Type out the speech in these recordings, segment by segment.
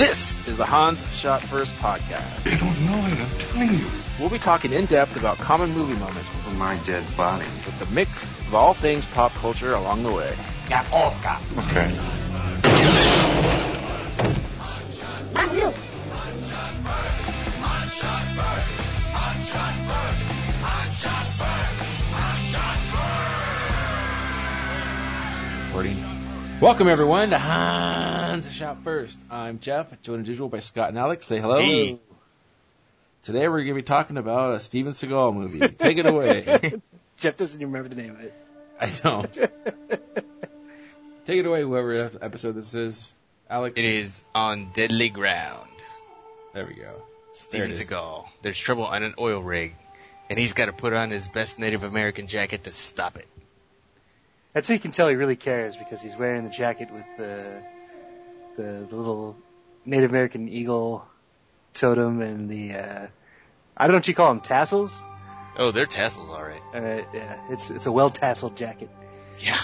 This is the Hans Shot First podcast. They don't know it, I'm telling you. We'll be talking in depth about common movie moments For my dead body. with the mix of all things pop culture along the way. Yeah, Oscar. Okay. Welcome everyone to Hans Shot First. I'm Jeff, joined as usual by Scott and Alex. Say hello. Hey. Today we're going to be talking about a Steven Seagal movie. Take it away. Jeff doesn't even remember the name of it. I don't. Take it away, whoever episode this is. Alex. It is on deadly ground. There we go. Steven There. Seagal. There's trouble on an oil rig, and he's got to put on his best Native American jacket to stop it. That's how you can tell he really cares because he's wearing the jacket with the the, the little Native American eagle totem and the uh, I don't know what you call them tassels. Oh, they're tassels, all right. Uh, yeah, it's it's a well tasseled jacket. Yeah.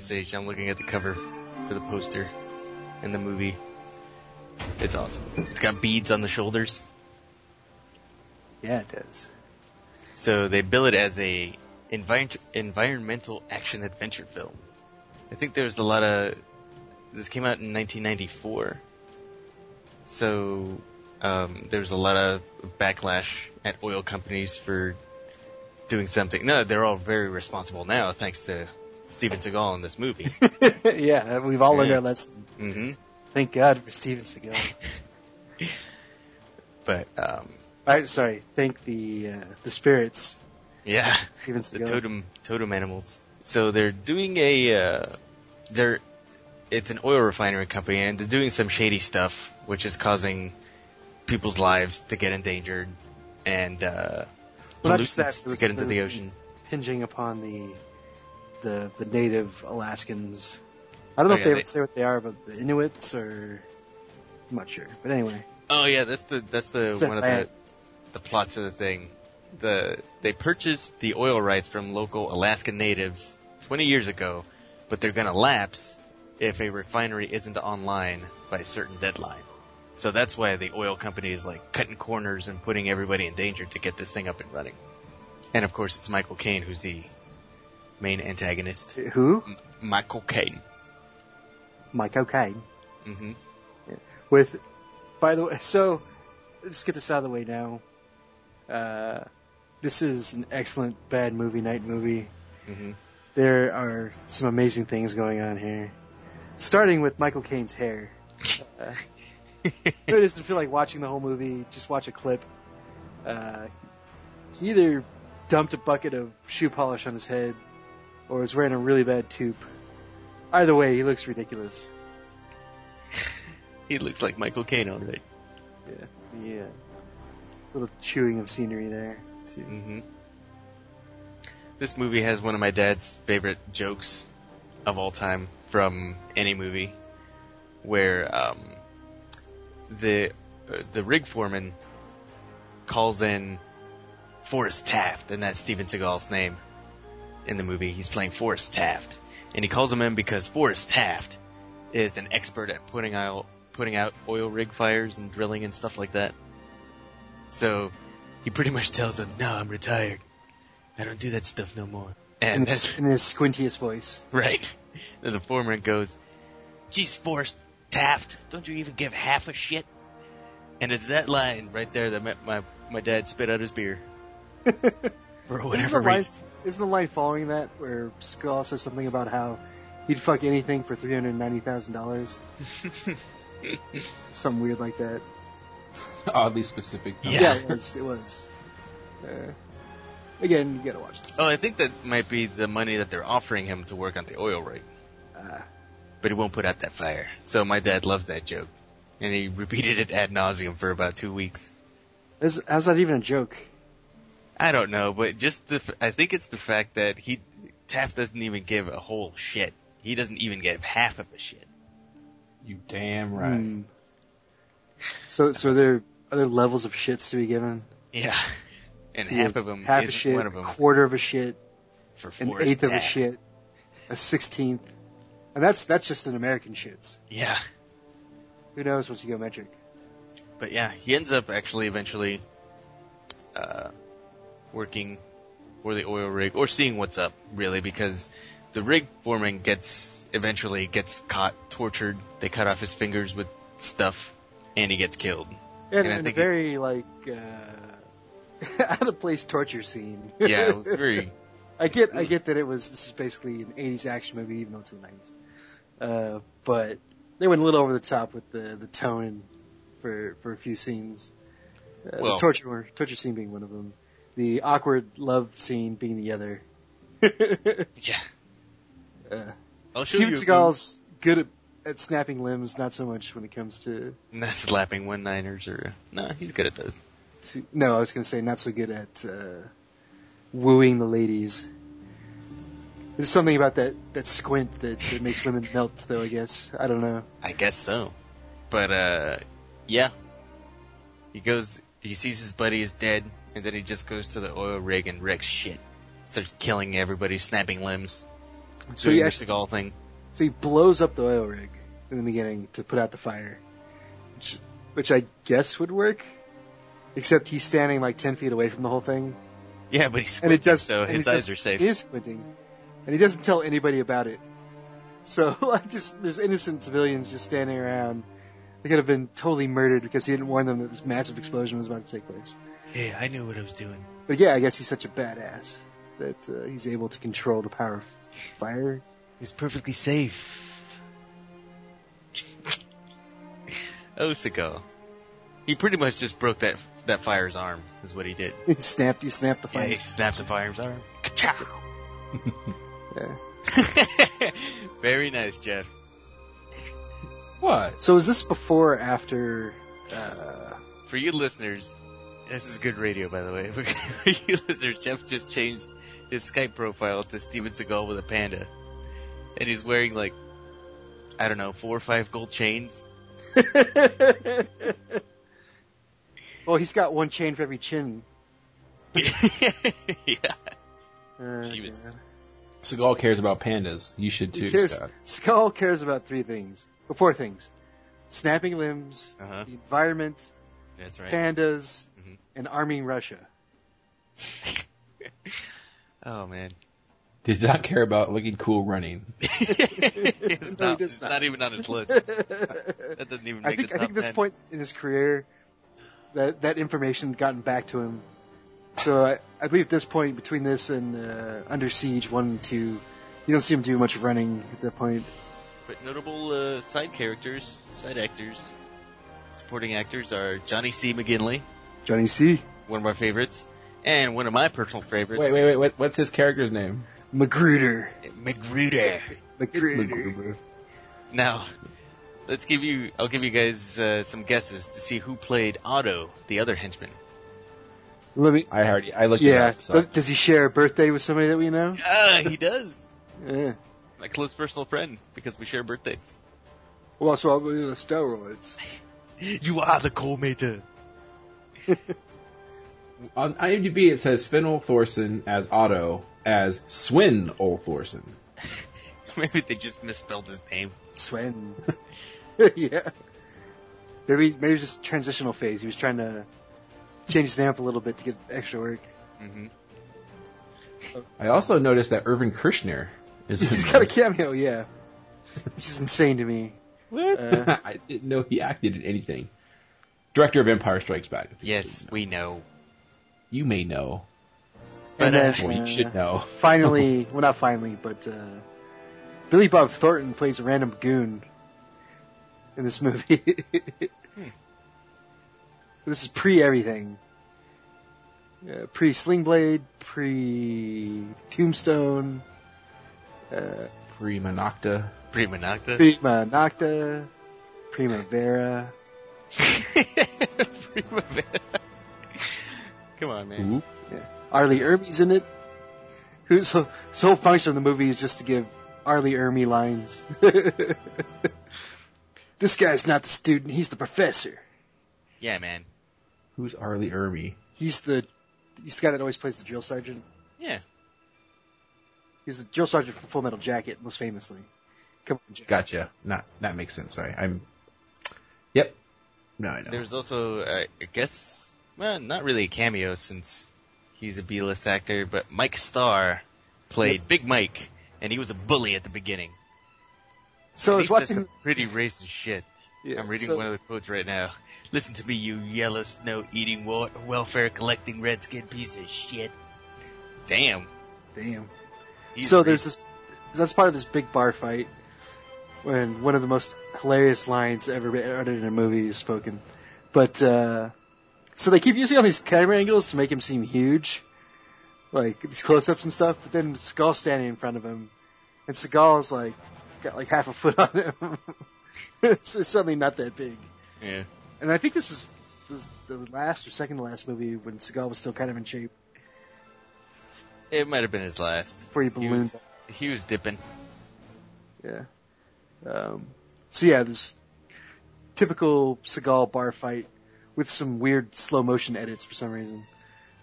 Sage, I'm looking at the cover for the poster in the movie. It's awesome. It's got beads on the shoulders. Yeah, it does. So they bill it as a envi- environmental action adventure film. I think there's a lot of this came out in 1994, so um, there's a lot of backlash at oil companies for doing something. No, they're all very responsible now, thanks to Steven Seagal in this movie. yeah, we've all learned Yeah. our lesson. hmm Thank God for Steven Seagal. But um, I sorry, thank the uh, the spirits. Yeah, Steven the Seagal. totem totem animals. So they're doing a uh, they're it's an oil refinery company and they're doing some shady stuff which is causing people's lives to get endangered and uh Well, just that, pollutants to get into the ocean. Hinging upon the the the native Alaskans. I don't know Oh, if yeah, they they- say what they are, but the Inuits or I'm not sure. But anyway, Oh yeah, that's the that's the It's one of the the plots of the thing. The they purchased the oil rights from local Alaska natives 20 years ago, but they're going to lapse if a refinery isn't online by a certain deadline. So that's why the oil company is like cutting corners and putting everybody in danger to get this thing up and running. And of course, it's Michael Caine who's the main antagonist. who? M- Michael Caine. Mike O'Kane. hmm With, by the way, so let's get this out of the way now. Uh, this is an excellent bad movie night movie. hmm There are some amazing things going on here. Starting with Michael Caine's hair. Uh, it doesn't feel like watching the whole movie. Just watch a clip. Uh, he either dumped a bucket of shoe polish on his head, or was wearing a really bad tube. Either way, he looks ridiculous. He looks like Michael Caine, alright. Yeah, the uh, little chewing of scenery there. Too. hmm This movie has one of my dad's favorite jokes of all time from any movie, where um, the uh, the rig foreman calls in Forrest Taft, and that's Steven Seagal's name in the movie. He's playing Forrest Taft, and he calls him in because Forrest Taft is an expert at putting out putting out oil rig fires and drilling and stuff like that. So he pretty much tells him, "No, I'm retired. I don't do that stuff no more." And In that's his, in his squintiest voice. right. And the foreman goes, "Geez, Forrest Taft, don't you even give half a shit?" And it's that line right there that met my my dad spit out his beer for Isn't whatever the, line, reason. isn't the line following that where Skull says something about how he'd fuck anything for three hundred ninety thousand dollars? Something weird like that. Oddly specific. Yeah. it was. It was. Uh, again, you gotta watch this. Oh, I think that might be the money that they're offering him to work on the oil rig. Uh, But he won't put out that fire. So my dad loves that joke. And he repeated it ad nauseum for about two weeks. is- how's that even a joke? I don't know, but just the, f- I think it's the fact that he, Taft doesn't even give a whole shit. He doesn't even give half of a shit. You damn right. Hmm. So, so there are there levels of shits to be given. Yeah. And So half of them half a shit, one of them quarter of a shit, for an eighth of a shit, a sixteenth, and that's that's just an American shits. Yeah. Who knows once you go metric? But yeah, he ends up actually eventually uh, working for the oil rig or seeing what's up really because the rig foreman gets eventually gets caught, tortured. They cut off his fingers with stuff, and he gets killed. And, And and a it- very like uh, out of place torture scene. Yeah, it was very. I get I get that it was this is basically an '80s action movie, even though it's in the '90s. Uh, but they went a little over the top with the the tone for for a few scenes. Uh, Well- the torture torture scene being one of them. The awkward love scene being the other. Yeah. Uh, I'll show Steven you. Seagal's good at, at snapping limbs, not so much when it comes to, Not slapping one niners or no, he's good at those. to. No, I was going to say not so good at uh, wooing the ladies. There's something about that that squint that, that makes women melt, though. I guess I don't know. I guess so. But uh yeah. He goes he sees his buddy is dead and then he just goes to the oil rig and wrecks shit. Starts killing everybody, snapping limbs. So doing he the actually, Seagal thing. So he blows up the oil rig in the beginning to put out the fire, which, which I guess would work. Except he's standing like ten feet away from the whole thing, Yeah, but he's and it does. so his eyes just- are safe. He is squinting, and he doesn't tell anybody about it. So like, just there's innocent civilians just standing around. They could have been totally murdered because he didn't warn them that this massive explosion was about to take place. Hey, I knew what I was doing. But yeah, I guess he's such a badass that uh, he's able to control the power of fire. He's perfectly safe. oh, Seagal. He pretty much just broke that that fire's arm, is what he did. He snapped. He snapped the Yeah, fire. he snapped the fire's arm. Ka-chow! Yeah. Very nice, Jeff. What? So is this before or after? Uh, For you listeners, this is good radio, by the way. For you listeners, Jeff just changed his Skype profile to Steven Seagal with a panda. And he's wearing like, I don't know, four or five gold chains. well, he's got one chain for every chin. yeah. Uh, Jeez. yeah. Seagal cares about pandas. You should He too, cares, Scott. Skull cares about three things, or four things: snapping limbs, Uh-huh. the environment, That's right. pandas, Mhm. and arming Russia. Oh man. Does not care about looking cool running. it's, No, not, does it's not. not even on his list. That doesn't even make I think the I top think this point in his career, that that information had gotten back to him. So I, I believe at this point, between this and uh, Under Siege one and two, you don't see him do much running at that point. But notable uh, side characters, side actors, supporting actors are Johnny C. McGinley, Johnny C. one of our favorites, and one of my personal favorites. Wait, wait, wait. What, what's his character's name? Magruder. Magruder. It's Magruder. Magruder. Now, let's give you. I'll give you guys uh, some guesses to see who played Otto, the other henchman. Let me. I already. I looked. Yeah. It up, so. Does he share a birthday with somebody that we know? Ah, he does. Yeah. My close personal friend because we share birthdays. Well, so I'll be the steroids. You are the co-mater. On IMDb, it says Sven Thorsen as Otto as Swin Thorson. Maybe they just misspelled his name. Sven. yeah. Maybe maybe it's just transitional phase. He was trying to change his name up a little bit to get extra work. Mm-hmm. I also noticed that Irvin Kershner is. He's in got a cameo, yeah. Which is insane to me. What? Uh, I didn't know he acted in anything. Director of Empire Strikes Back. Yes, we know. You may know. And But, then, Well, you should know. finally, well not finally, but uh, Billy Bob Thornton plays a random goon in this movie. This is pre everything. Uh, pre Sling Blade, pre Tombstone, uh, Prima Nocta. Prima Nocta. Prima Nocta, Primavera. Primavera. Come on, man. Ooh. R. Lee Ermey's in it. Who's so, his whole function of the movie is just to give R. Lee Ermey lines. this guy's not the student, he's the professor. Yeah, man. Who's R. Lee Ermey? He's the he's the guy that always plays the drill sergeant. Yeah. He's the drill sergeant from Full Metal Jacket, most famously. Come on, Jack. Gotcha. Not that makes sense. Sorry, I'm Yep. No, I know. There's also, uh, I guess, well, not really a cameo since he's a B-list actor, but Mike Starr played Big Mike, and he was a bully at the beginning. So I was watching. some pretty racist shit. Yeah, I'm reading so- one of the quotes right now. Listen to me, you yellow snow eating welfare collecting redskin piece of shit. Damn. Damn. He's so there's this. That's part of this big bar fight when one of the most hilarious lines ever uttered in a movie is spoken. But uh, so they keep using all these camera angles to make him seem huge, like these close-ups and stuff. But then Seagal's standing in front of him, and Seagal's like got like half a foot on him. so suddenly not that big. Yeah. And I think this is, this the last or second to last movie when Seagal was still kind of in shape It might have been his last. before he He was, he was dipping. Yeah. Um, so yeah, this typical Seagal bar fight with some weird slow motion edits for some reason.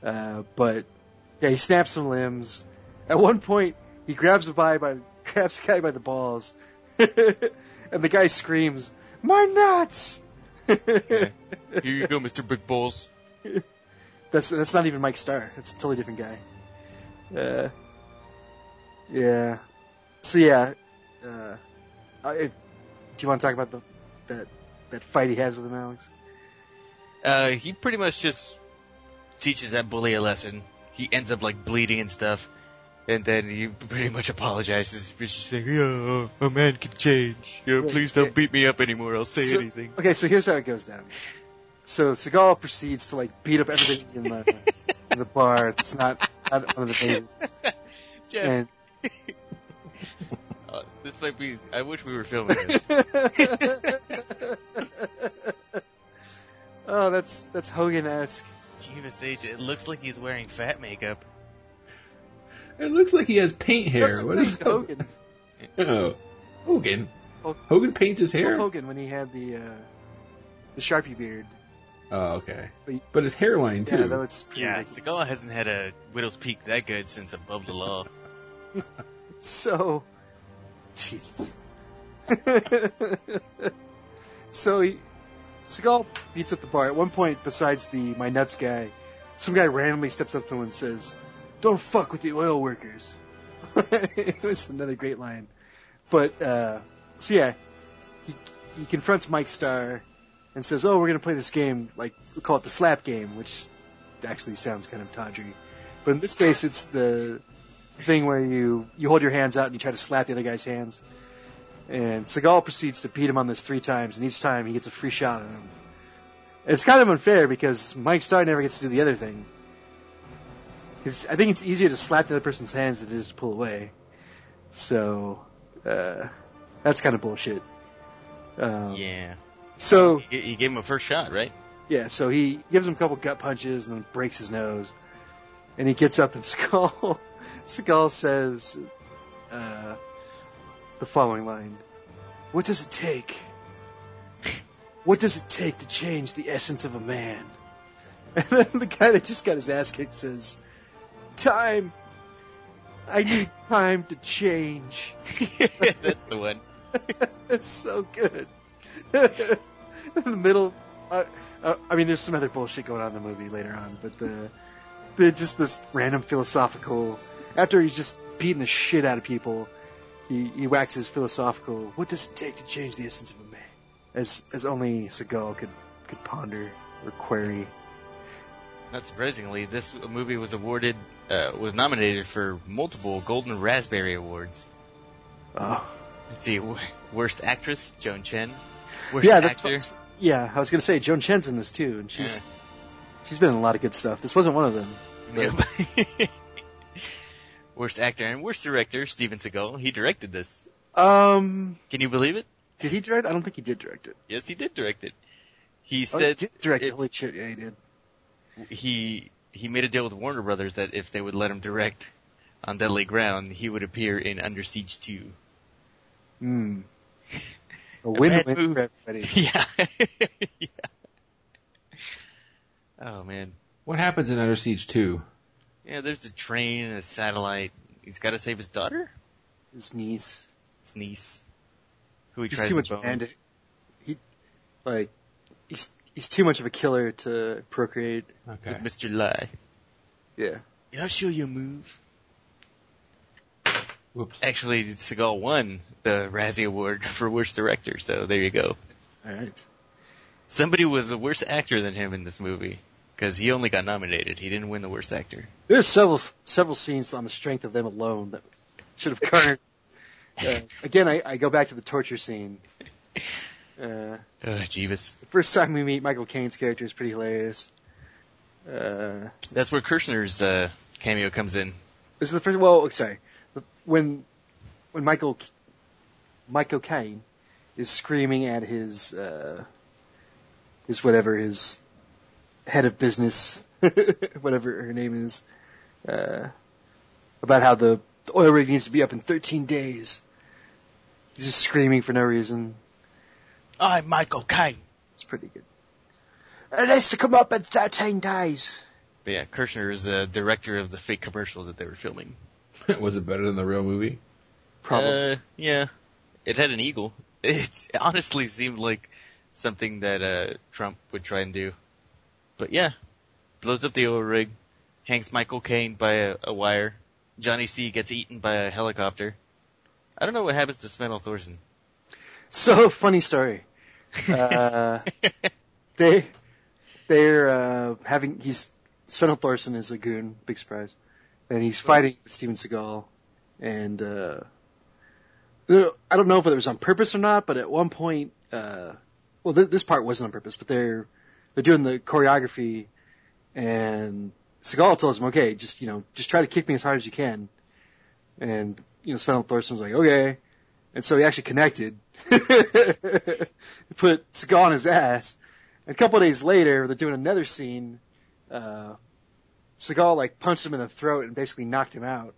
Uh, but yeah, he snaps some limbs. At one point, he grabs a guy by grabs the guy by the balls, and the guy screams, "My nuts!" Here you go, Mr. Big Balls. That's that's not even Mike Starr. That's a totally different guy. Uh, yeah. So yeah, uh, I, do you want to talk about the that that fight he has with him, Alex? Uh, he pretty much just teaches that bully a lesson. He ends up like bleeding and stuff, and then he pretty much apologizes. He's just saying, "Yeah, a man can change. Yeah, please don't beat me up anymore. I'll say So- anything." Okay, so here's how it goes down. So Seagal proceeds to like beat up everything in the in the bar. It's not not one of the babies. Jeff, And uh, this might be. I wish we were filming this. Oh, that's that's Hogan esque. Jeebus H, it looks like he's wearing fat makeup. It looks like he has paint hair. That's what is that? Hogan? Oh, Hogan. Hogan paints his Hulk hair. Hogan when he had the uh, the Sharpie beard. Oh, okay. But he- But his hairline too. Yeah, though it's Yeah, ridiculous. Seagal hasn't had a widow's peak that good since Above the Law. So, Jesus. so he, Seagal beats up the bar. At one point, besides the my nuts guy, some guy randomly steps up to him and says, "Don't fuck with the oil workers." it was another great line. But uh, so yeah, he he confronts Mike Starr and says, "Oh, we're gonna play this game like we call it the slap game," which actually sounds kind of tawdry. But in this case, it's the thing where you you hold your hands out and you try to slap the other guy's hands. And Seagal proceeds to beat him on this three times, and each time he gets a free shot at him. It's kind of unfair because Mike Starr never gets to do the other thing. I think it's easier to slap the other person's hands than it is to pull away. So, uh, that's kind of bullshit. Um, Yeah. So, He, he gave him a first shot, right? yeah, so he gives him a couple gut punches and then breaks his nose. And he gets up and Skull, Skull says, uh, the following line. What does it take? What does it take to change the essence of a man? And then the guy that just got his ass kicked says, time. I need time to change. That's the one. It's so good. in the middle, uh, uh, I mean, there's some other bullshit going on in the movie later on, but the, the just this random philosophical. After he's just beating the shit out of people, he he waxes philosophical. What does it take to change the essence of a man? As as only Seagal could could ponder or query. Not surprisingly, this movie was awarded, uh, was nominated for multiple Golden Raspberry Awards. Oh, Let's see, worst actress, Joan Chen. Worst yeah, that's actor, yeah. I was gonna say Joan Chen's in this too, and she's she's been in a lot of good stuff. This wasn't one of them. Yep. worst actor and worst director, Steven Seagal. He directed this. Um, Can you believe it? did he direct? I don't think he did direct it. Yes, he did direct it. He Oh, said he did direct it. Holy shit! Yeah, he did. he he made a deal with Warner Brothers that if they would let him direct on Deadly Ground, he would appear in Under Siege 2. Hmm. A bad win-win for everybody. yeah. yeah. Oh man. What happens in Under Siege 2? Yeah, there's a train and a satellite. He's got to save his daughter, His niece. his niece, who he He's tries too to much bone. man. He, Like he's he's too much of a killer to procreate. Okay. With Mr. Lie. Yeah. Yeah, I'll show you a move. Whoops. Actually, Seagal won the Razzie Award for Worst Director, so there you go. All right. Somebody was a worse actor than him in this movie. Because he only got nominated. He didn't win the worst actor. There's several several scenes on the strength of them alone that should have garnered. Uh, again, I, I go back to the torture scene. Uh, Oh, Jeebus. the first time we meet Michael Caine's character is pretty hilarious. Uh, That's where Kershner's uh, cameo comes in. this is the first. Well, sorry. When when Michael Michael Caine is screaming at his uh, his whatever his head of business, whatever her name is, uh, about how the, the oil rig needs to be up in 13 days. He's just screaming for no reason. I'm Michael Caine. It's pretty good. It needs to come up in 13 days. But yeah, Kershner is the director of the fake commercial that they were filming. Was it better than the real movie? Probably. Uh, yeah. It had an eagle. It honestly seemed like something that uh, Trump would try and do. But yeah, blows up the oil rig, hangs Michael Caine by a, a wire. Johnny C gets eaten by a helicopter. I don't know what happens to Sven Thorsen. So funny story. Uh, they they're uh, having he's Sven Thorsen is a goon, big surprise, and he's fighting Steven Seagal, and uh, I don't know if it was on purpose or not, but at one point, uh, well, th- this part wasn't on purpose, but they're they're doing the choreography, and Seagal tells him, "Okay, just you know, just try to kick me as hard as you can," and you know, Sven was like, "Okay." And so he actually connected. put Seagal on his ass. And a couple days later, they're doing another scene. Uh, Seagal like punched him in the throat and basically knocked him out.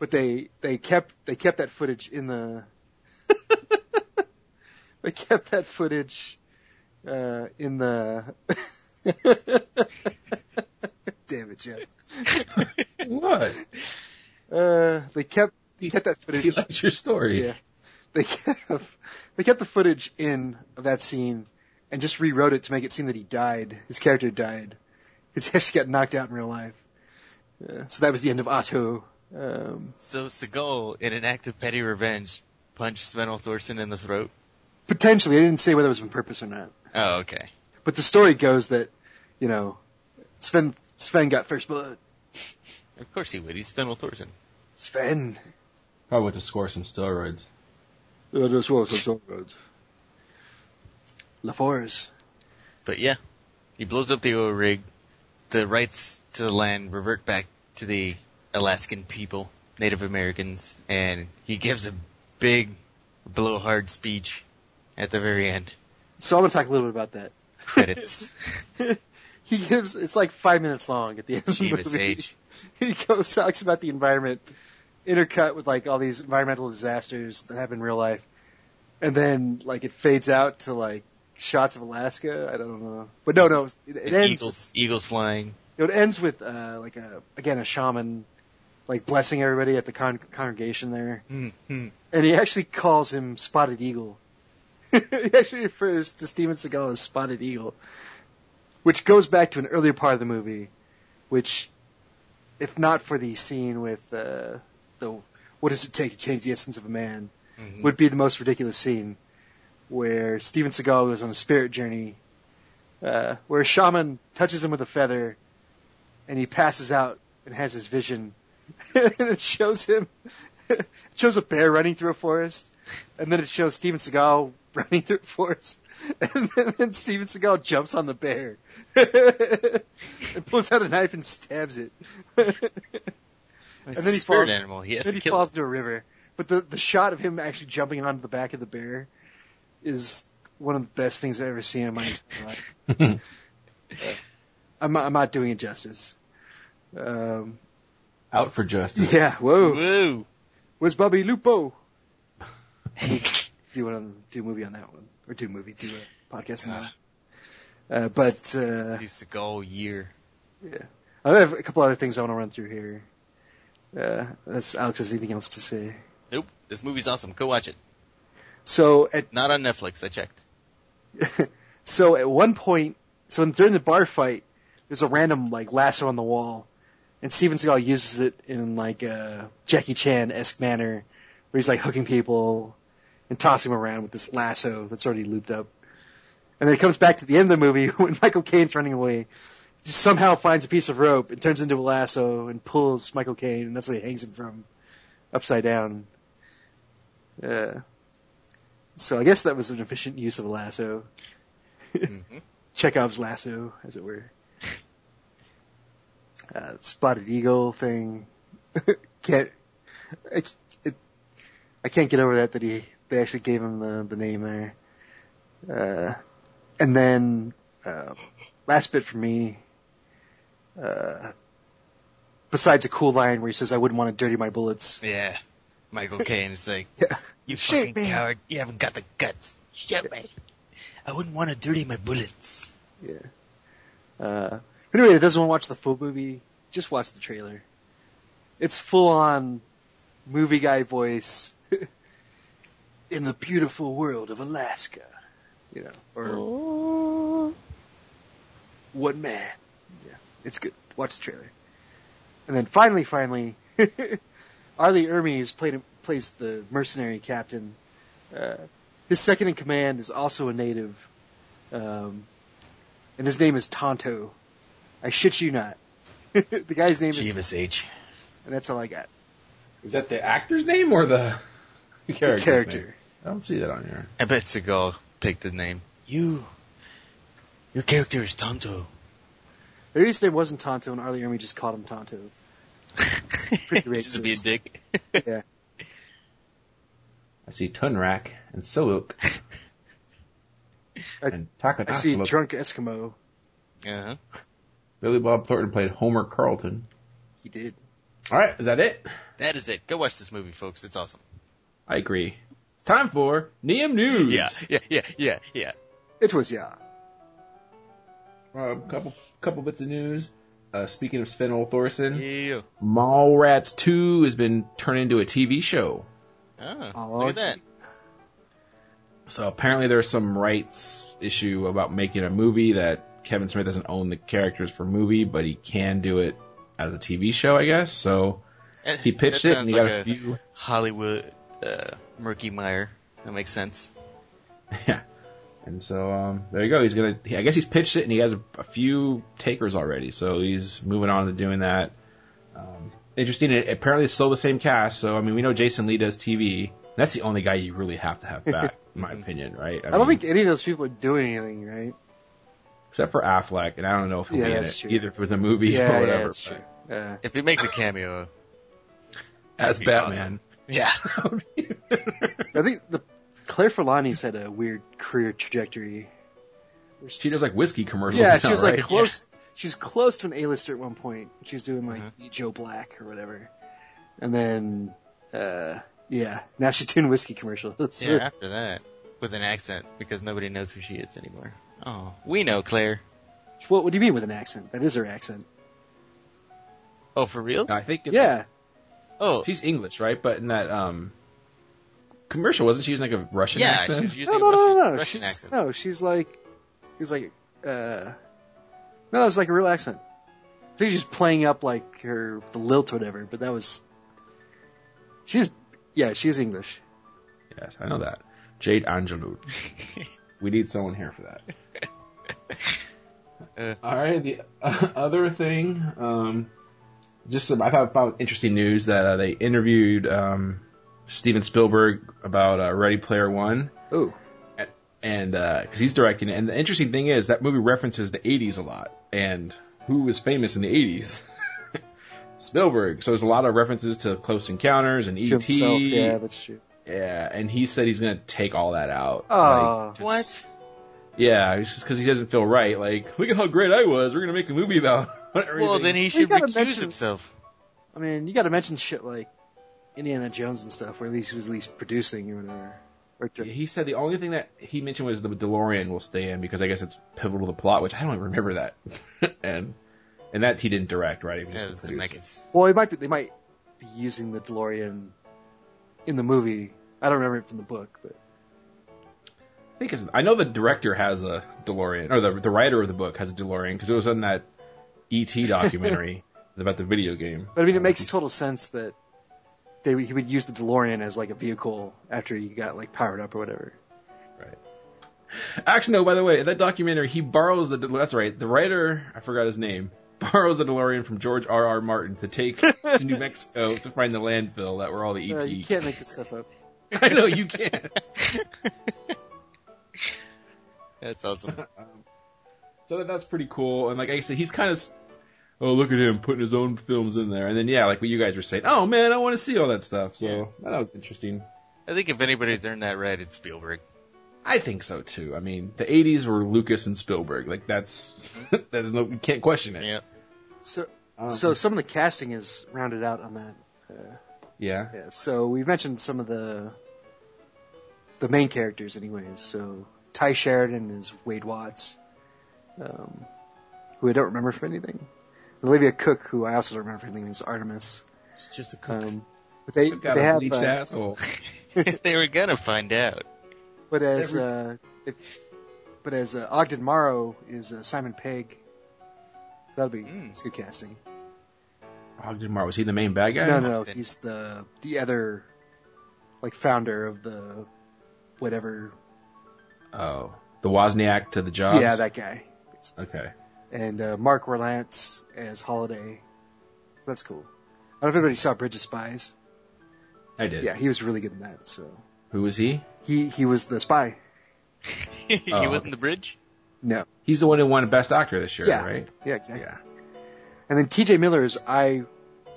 But they they kept they kept that footage in the. they kept that footage uh, in the. Damn it, Jeff. What? Uh, they kept they kept that He footage. likes your story. Yeah. They kept they kept the footage in of that scene and just rewrote it to make it seem that he died. His character died. His actually got knocked out in real life. Uh, so that was the end of Otto. Um, So Seagal, in an act of petty revenge, punched Sven Thorsen in the throat. potentially, I didn't say whether it was on purpose or not. Oh, okay. But the story goes that, you know, Sven Sven got first blood. Of course he would. He's Sven Thorsen. Sven. Probably went to score some steroids. LaForce. But yeah, he blows up the oil rig. The rights to the land revert back to the Alaskan people, Native Americans, and he gives a big blowhard speech at the very end. So I'm gonna talk a little bit about that. Credits. he gives it's like five minutes long at the end of the Jeebus movie. H. he goes talks about the environment, intercut with like all these environmental disasters that happen in real life, and then like it fades out to like shots of Alaska. I don't know, but no, no, it, it ends. eagles, eagles flying. It ends with uh, like a again a shaman like blessing everybody at the con- congregation there, Mm-hmm. and he actually calls him Spotted Eagle. he actually refers to Steven Seagal as Spotted Eagle, which goes back to an earlier part of the movie, which, if not for the scene with uh, the what does it take to change the essence of a man, Mhm. would be the most ridiculous scene, where Steven Seagal goes on a spirit journey, uh, where a shaman touches him with a feather, and he passes out and has his vision, and it shows him, it shows a bear running through a forest, and then it shows Steven Seagal running through a forest, and then, then Steven Seagal jumps on the bear, and pulls out a knife and stabs it. And then he falls- animal. He has then to he kill falls it. into a river. But the the shot of him actually jumping onto the back of the bear is one of the best things I've ever seen in my entire life. I'm not, I'm not doing it justice. Um, Out for justice. yeah, whoa. Whoa. Where's Bobby Lupo? Do you want to do a movie on that one, or do a movie, do a podcast on that? one? Uh, but uh, Do Seagal year. yeah, I have a couple other things I want to run through here. Uh, unless Alex has anything else to say. Nope. This movie's awesome. Go watch it. So at Not on Netflix. I checked. so at one point, so during the bar fight, there's a random like lasso on the wall, and Steven Seagal uses it in like a Jackie Chan esque manner, where he's like hooking people and tossing him around with this lasso that's already looped up. And then it comes back to the end of the movie when Michael Caine's running away. He just somehow finds a piece of rope and turns into a lasso and pulls Michael Caine, and that's what he hangs him from, upside down. Uh, so I guess that was an efficient use of a lasso. Mhm. Chekhov's lasso, as it were. Uh, spotted eagle thing. can't, I, it, I can't get over that that he, they actually gave him the, the name there. Uh, and then, uh, last bit for me, uh, besides a cool line where he says, I wouldn't want to dirty my bullets. Yeah. Michael Caine is like, Yeah. you Shoot fucking me. coward. You haven't got the guts. Shoot me. I wouldn't want to dirty my bullets. Yeah. Uh, anyway, that doesn't want to watch the full movie, just watch the trailer. It's full on movie guy voice in the beautiful world of Alaska. You know, or one man. Yeah, it's good. Watch the trailer. And then finally, finally, R. Lee Ermey's played, plays the mercenary captain. Uh, his second in command is also a native. Um, and his name is Tonto. I shit you not. the guy's name is, Jeebus H. and that's all I got. Is that the actor's name or the The character's character. Name? I don't see that on here. I bet Seagal picked the name. You. Your character is Tonto. Maybe his name wasn't Tonto, and R. Lee Ermey just called him Tonto. pretty Just to be a dick. Yeah. I see Tunrak and Siluk I- and I see drunk Eskimo. Uh-huh. Billy Bob Thornton played Homer Carlton. He did. All right, is that it? That is it. Go watch this movie, folks. It's awesome. I agree. It's time for Neum News. Yeah, yeah, yeah, yeah, yeah. It was yeah. A couple couple bits of news. Uh, speaking of Sven Thorsen, Yeah. Mallrats 2 has been turned into a TV show. Oh, Oh, look at that. So apparently there's some rights issue about making a movie that Kevin Smith doesn't own the characters for movie, but he can do it as a TV show, I guess. So he pitched it and he sounds got like a few. Hollywood uh, murky mire. That makes sense. Yeah. And so um, there you go. He's gonna. I guess he's pitched it and he has a, a few takers already. So he's moving on to doing that. Um, interesting. It, apparently it's still the same cast. So I mean, we know Jason Lee does TV. That's the only guy you really have to have back, in my opinion, right? I don't think any of those people are doing anything, right? except for Affleck, and I don't know if he'll Yeah, be in it true. either if it was a movie Yeah, or yeah, whatever. that's true. Uh, If he makes a cameo, As That'd be Batman. Yeah. I think the Claire Forlani's had a weird career trajectory. she does like whiskey commercials. Yeah, now, she was right? like close. She was close to an A-lister at one point. She was doing like Uh-huh. Joe Black or whatever, and then uh yeah, now she's doing whiskey commercials. Yeah, after that. With an accent, because nobody knows who she is anymore. Oh, we know Claire. What, what do you mean with an accent? That is her accent. Oh, for real? I think it's Yeah, Oh, she's English, right? But in that um commercial, wasn't she using like a Russian yeah, accent? she was using no, a no, Russian, no, no, no. Russian She's accent. no, she's like, she's like, uh, no, that was like a real accent. I think she's playing up like her the lilt or whatever, but that was. She's yeah, she's English. Yes, I know that. Jade Angelou. we need someone here for that. Uh. All right. The uh, other thing, um, just some, I thought found interesting news that uh, they interviewed um, Steven Spielberg about uh, Ready Player One, Oh, and because he's directing it. And the interesting thing is that movie references the '80s a lot, and who was famous in the '80s? Spielberg. So there's a lot of references to Close Encounters and E.T. himself. Yeah, that's true. Yeah, and he said he's gonna take all that out. Oh. Like, just- What? Yeah, it's just because he doesn't feel right. Like, look at how great I was. We're gonna make a movie about. everything. Well, then he you should gotta recuse mention- himself. I mean, you got to mention shit like Indiana Jones and stuff, where at least he was at least producing or whatever. Or Yeah, he said the only thing that he mentioned was the DeLorean will stay in because I guess it's pivotal to the plot, which I don't even remember that. and and that he didn't direct, right? He was Yeah, just it's the the producer. Well, it might be, they might be using the DeLorean in the movie. I don't remember it from the book, but I think it's, I know the director has a DeLorean, or the the writer of the book has a DeLorean because it was in that ET documentary about the video game. But I mean, it makes total sense that they he would use the DeLorean as like a vehicle after he got like powered up or whatever. Right. Actually, no. By the way, that documentary, he borrows the. That's right. The writer, I forgot his name, borrows the DeLorean from George R. R. Martin to take to New Mexico to find the landfill that were all the ET. Uh, you can't make this stuff up. I know you can't. That's awesome. So that, that's pretty cool. And like I said, he's kind of, oh look at him putting his own films in there. And then yeah, like what you guys were saying, oh man, I want to see all that stuff. So Yeah. that was interesting. I think if anybody's earned that right, it's Spielberg. I think so too. I mean, the '80s were Lucas and Spielberg. Like that's that's no, you can't question it. Yeah. So, Um, so some of the casting is rounded out on that. Uh, yeah, yeah. So we've mentioned some of the the main characters, anyways. So Ty Sheridan is Wade Watts, um, who I don't remember from anything. Olivia Cooke, who I also don't remember from anything, is Artemis. It's just a cook. Um, but they got they a have bleached uh, asshole. they were gonna find out. But as Every- uh, if, but as uh, Ogden Morrow is uh, Simon Pegg. So that'll be Mm. it's good casting. Ogden Morrow was he the main bad guy? No, no, Then- he's the the other like founder of the whatever. Oh, the Wozniak to the jobs. Yeah, that guy. Okay. And uh, Mark Rylance as Halliday. So that's cool. I don't know if anybody saw Bridge of Spies. I did. Yeah, he was really good in that. So Who was he? he he was the spy. he Oh. wasn't the bridge. No. He's the one who won Best Actor this year, Yeah. right? Yeah, exactly. Yeah. And then T.J. Miller is I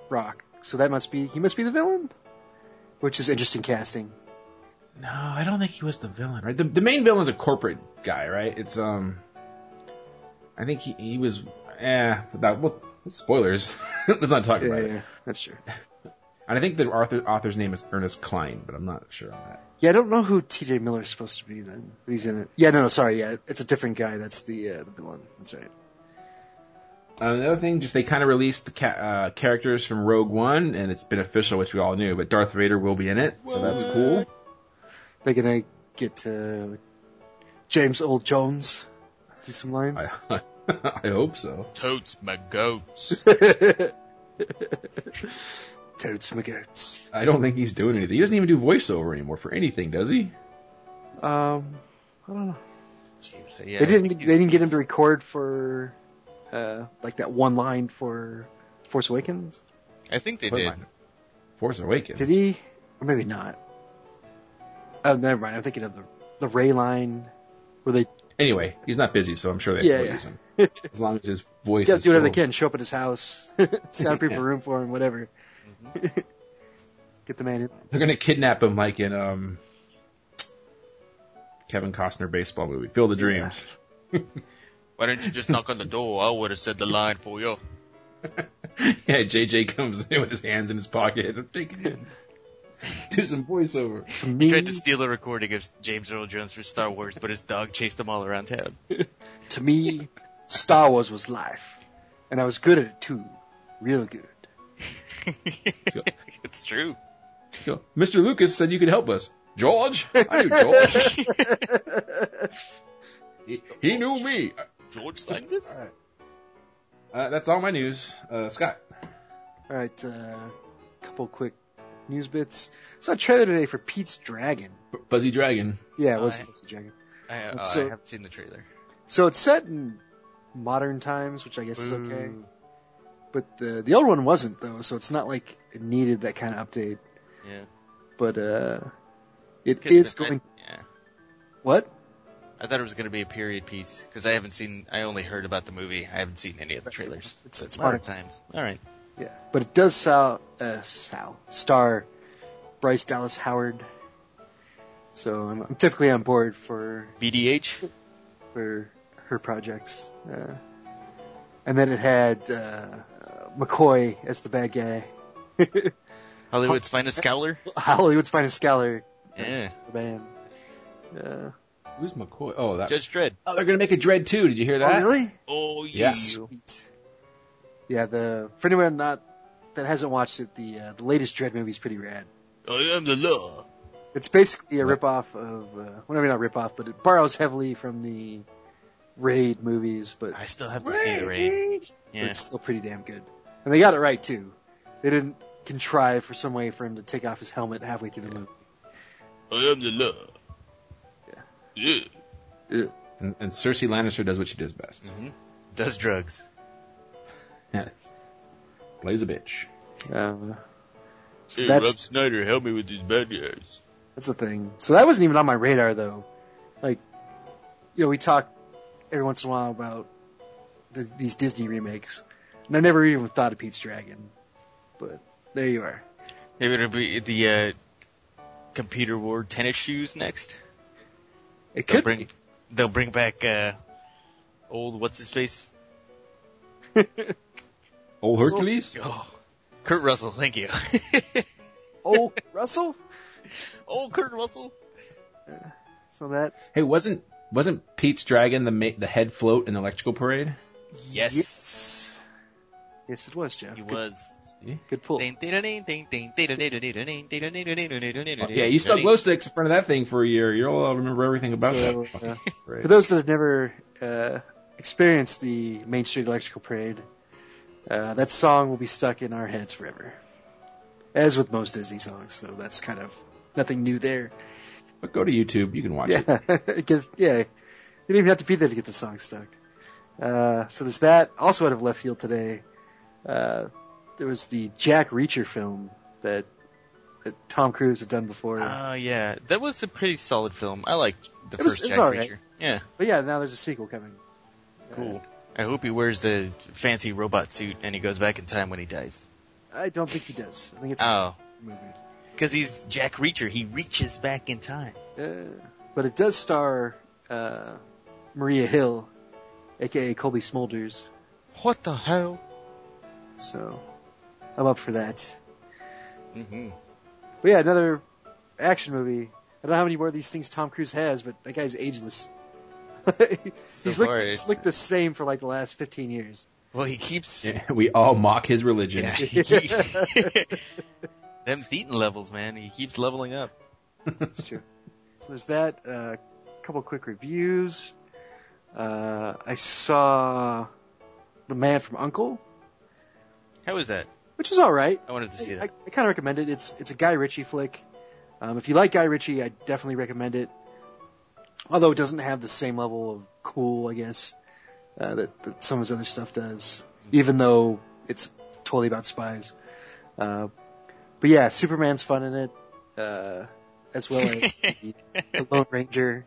Rock. So that must be he must be the villain, which is interesting casting. No, I don't think he was the villain, right? The, the main villain's a corporate guy, right? It's um, I think he he was. Eh, about well, spoilers. Let's not talk Yeah, about yeah, it. yeah, that's true. And I think the author author's name is Ernest Cline, but I'm not sure on that. Yeah, I don't know who T.J. Miller is supposed to be then, but he's in it. Yeah, no, no, sorry, yeah, it's a different guy. That's the uh, the villain. That's right. Uh, the other thing, just they kind of released the ca- uh, characters from Rogue One, and it's been official, which we all knew. But Darth Vader will be in it, so that's cool. They're gonna get uh, James Earl Jones do some lines. I, I hope so. Totes my goats. Toads McGoats. I don't think he's doing anything. He doesn't even do voiceover anymore for anything, does he? Um, I don't know. Jeez, yeah, they didn't. They didn't get him to record for uh, like that one line for Force Awakens. I think they What did. line? Force Awakens. Did he? Or maybe not. Oh, never mind. I'm thinking of the the Rey line where they Anyway, he's not busy, so I'm sure they Yeah, will yeah. use him. As long as his voice yeah, is do whatever they can. Show up at his house, soundproof a room for him, whatever. Get the man in. They're gonna kidnap him like in um Kevin Costner baseball movie, Field the Dreams. Why didn't you just knock on the door? I would have said the line for you. Yeah, JJ comes in with his hands in his pocket. I'm taking it. Do some voiceover. To me, Tried to steal a recording of James Earl Jones for Star Wars, but his dog chased him all around town. to me, Star Wars was life, and I was good at it too, real good. it's true. Go, Mr. Lucas said you could help us. George? I knew George. he, he knew me. George signed this? Uh, that's all my news. Uh, Scott. All right, uh, couple quick news bits. Saw a trailer today for Pete's Dragon. Fuzzy Dragon. Yeah, it was Alright. Pete's Dragon. I, uh, So- I haven't seen the trailer. So it's set in modern times, which I guess is okay. But the the old one wasn't though, so it's not like it needed that kind of update. Yeah. But uh, it Could've been- going. Yeah. What? I thought it was going to be a period piece because I haven't seen. I only heard about the movie. I haven't seen any of the trailers. It's- So it's modern modern. times. All right. Yeah, but it does sal, uh, sal, star Bryce Dallas Howard. So I'm, I'm typically on board for BDH. for her projects. Uh, and then it had uh, uh, McCoy as the bad guy. Hollywood's finest scowler. Hollywood's finest scholar, Yeah. the band. Uh, Who's McCoy? Oh, that. Judge Dredd. Oh, they're gonna make a Dredd too. Did you hear that? oh, really? Oh Yeah. Sweet. Yeah, the for anyone not that hasn't watched it, the uh, the latest Dredd movie is pretty rad. I am the law. It's basically a ripoff of, uh, well, maybe not ripoff, but it borrows heavily from the Raid movies, but I still have to see the raid. Yeah. it's still pretty damn good. And they got it right too. They didn't contrive for some way for him to take off his helmet halfway through the movie. I am the law. Yeah. Yeah. And, and Cersei Lannister does what she does best. hmm Does drugs. Yes. Plays a bitch. Uh, so that's Snyder, help me with these bad guys. that's the thing. So that wasn't even on my radar though. Like, you know, we talk every once in a while about the, these Disney remakes, and I never even thought of Pete's Dragon. But there you are. Maybe it'll be the uh, computer war tennis shoes next. It They'll could bring they'll bring back uh, old what's his face? Old Hercules? Oh, Kurt Russell. Thank you. Oh, Russell. old Kurt Russell. So that Hey, wasn't wasn't Pete's Dragon the ma- the head float in the electrical parade? Yes, Yes, yes, it was Jeff. he good, was. good pull. Yeah, you saw glow sticks in front of that thing for a year. You'll uh, remember everything about So, that. uh, For those that have never uh, experienced the Main Street Electrical Parade, uh, that song will be stuck in our heads forever. As with most Disney songs, so that's kind of nothing new there. But go to YouTube, you can watch it. Yeah, because yeah, you don't even have to be there to get the song stuck. Uh, so there's that. Also out of left field today, uh, there was the Jack Reacher film that, that Tom Cruise had done before. Oh yeah, that was a pretty solid film. I liked the It first it was Jack alright. Reacher. Yeah, but yeah, now there's a sequel coming. cool. I hope he wears the fancy robot suit and he goes back in time when he dies. I don't think he does. I think it's a Oh, movie. because he's Jack Reacher. He reaches back in time. Uh, but it does star uh, Maria Hill, aka Cobie Smulders. What the hell? So I'm up for that. Mm-hmm. But yeah, another action movie. I don't know how many more of these things Tom Cruise has, but that guy's ageless. So he's, far, looked, he's looked the same for like the last 15 years. Well, he keeps. Yeah, we all mock his religion. Yeah. he- Them thetan levels, man. He keeps leveling up. That's true. So there's that. A uh, couple quick reviews. Uh, I saw The Man from Uncle, How is that? which is all right. I wanted to see I, that. I kind of recommend it. It's it's a Guy Ritchie flick. Um, if you like Guy Ritchie, I definitely recommend it. Although it doesn't have the same level of cool, I guess, uh, that, that some of his other stuff does. Even though it's totally about spies. Uh, but yeah, Superman's fun in it, uh, as well as the, the Lone Ranger.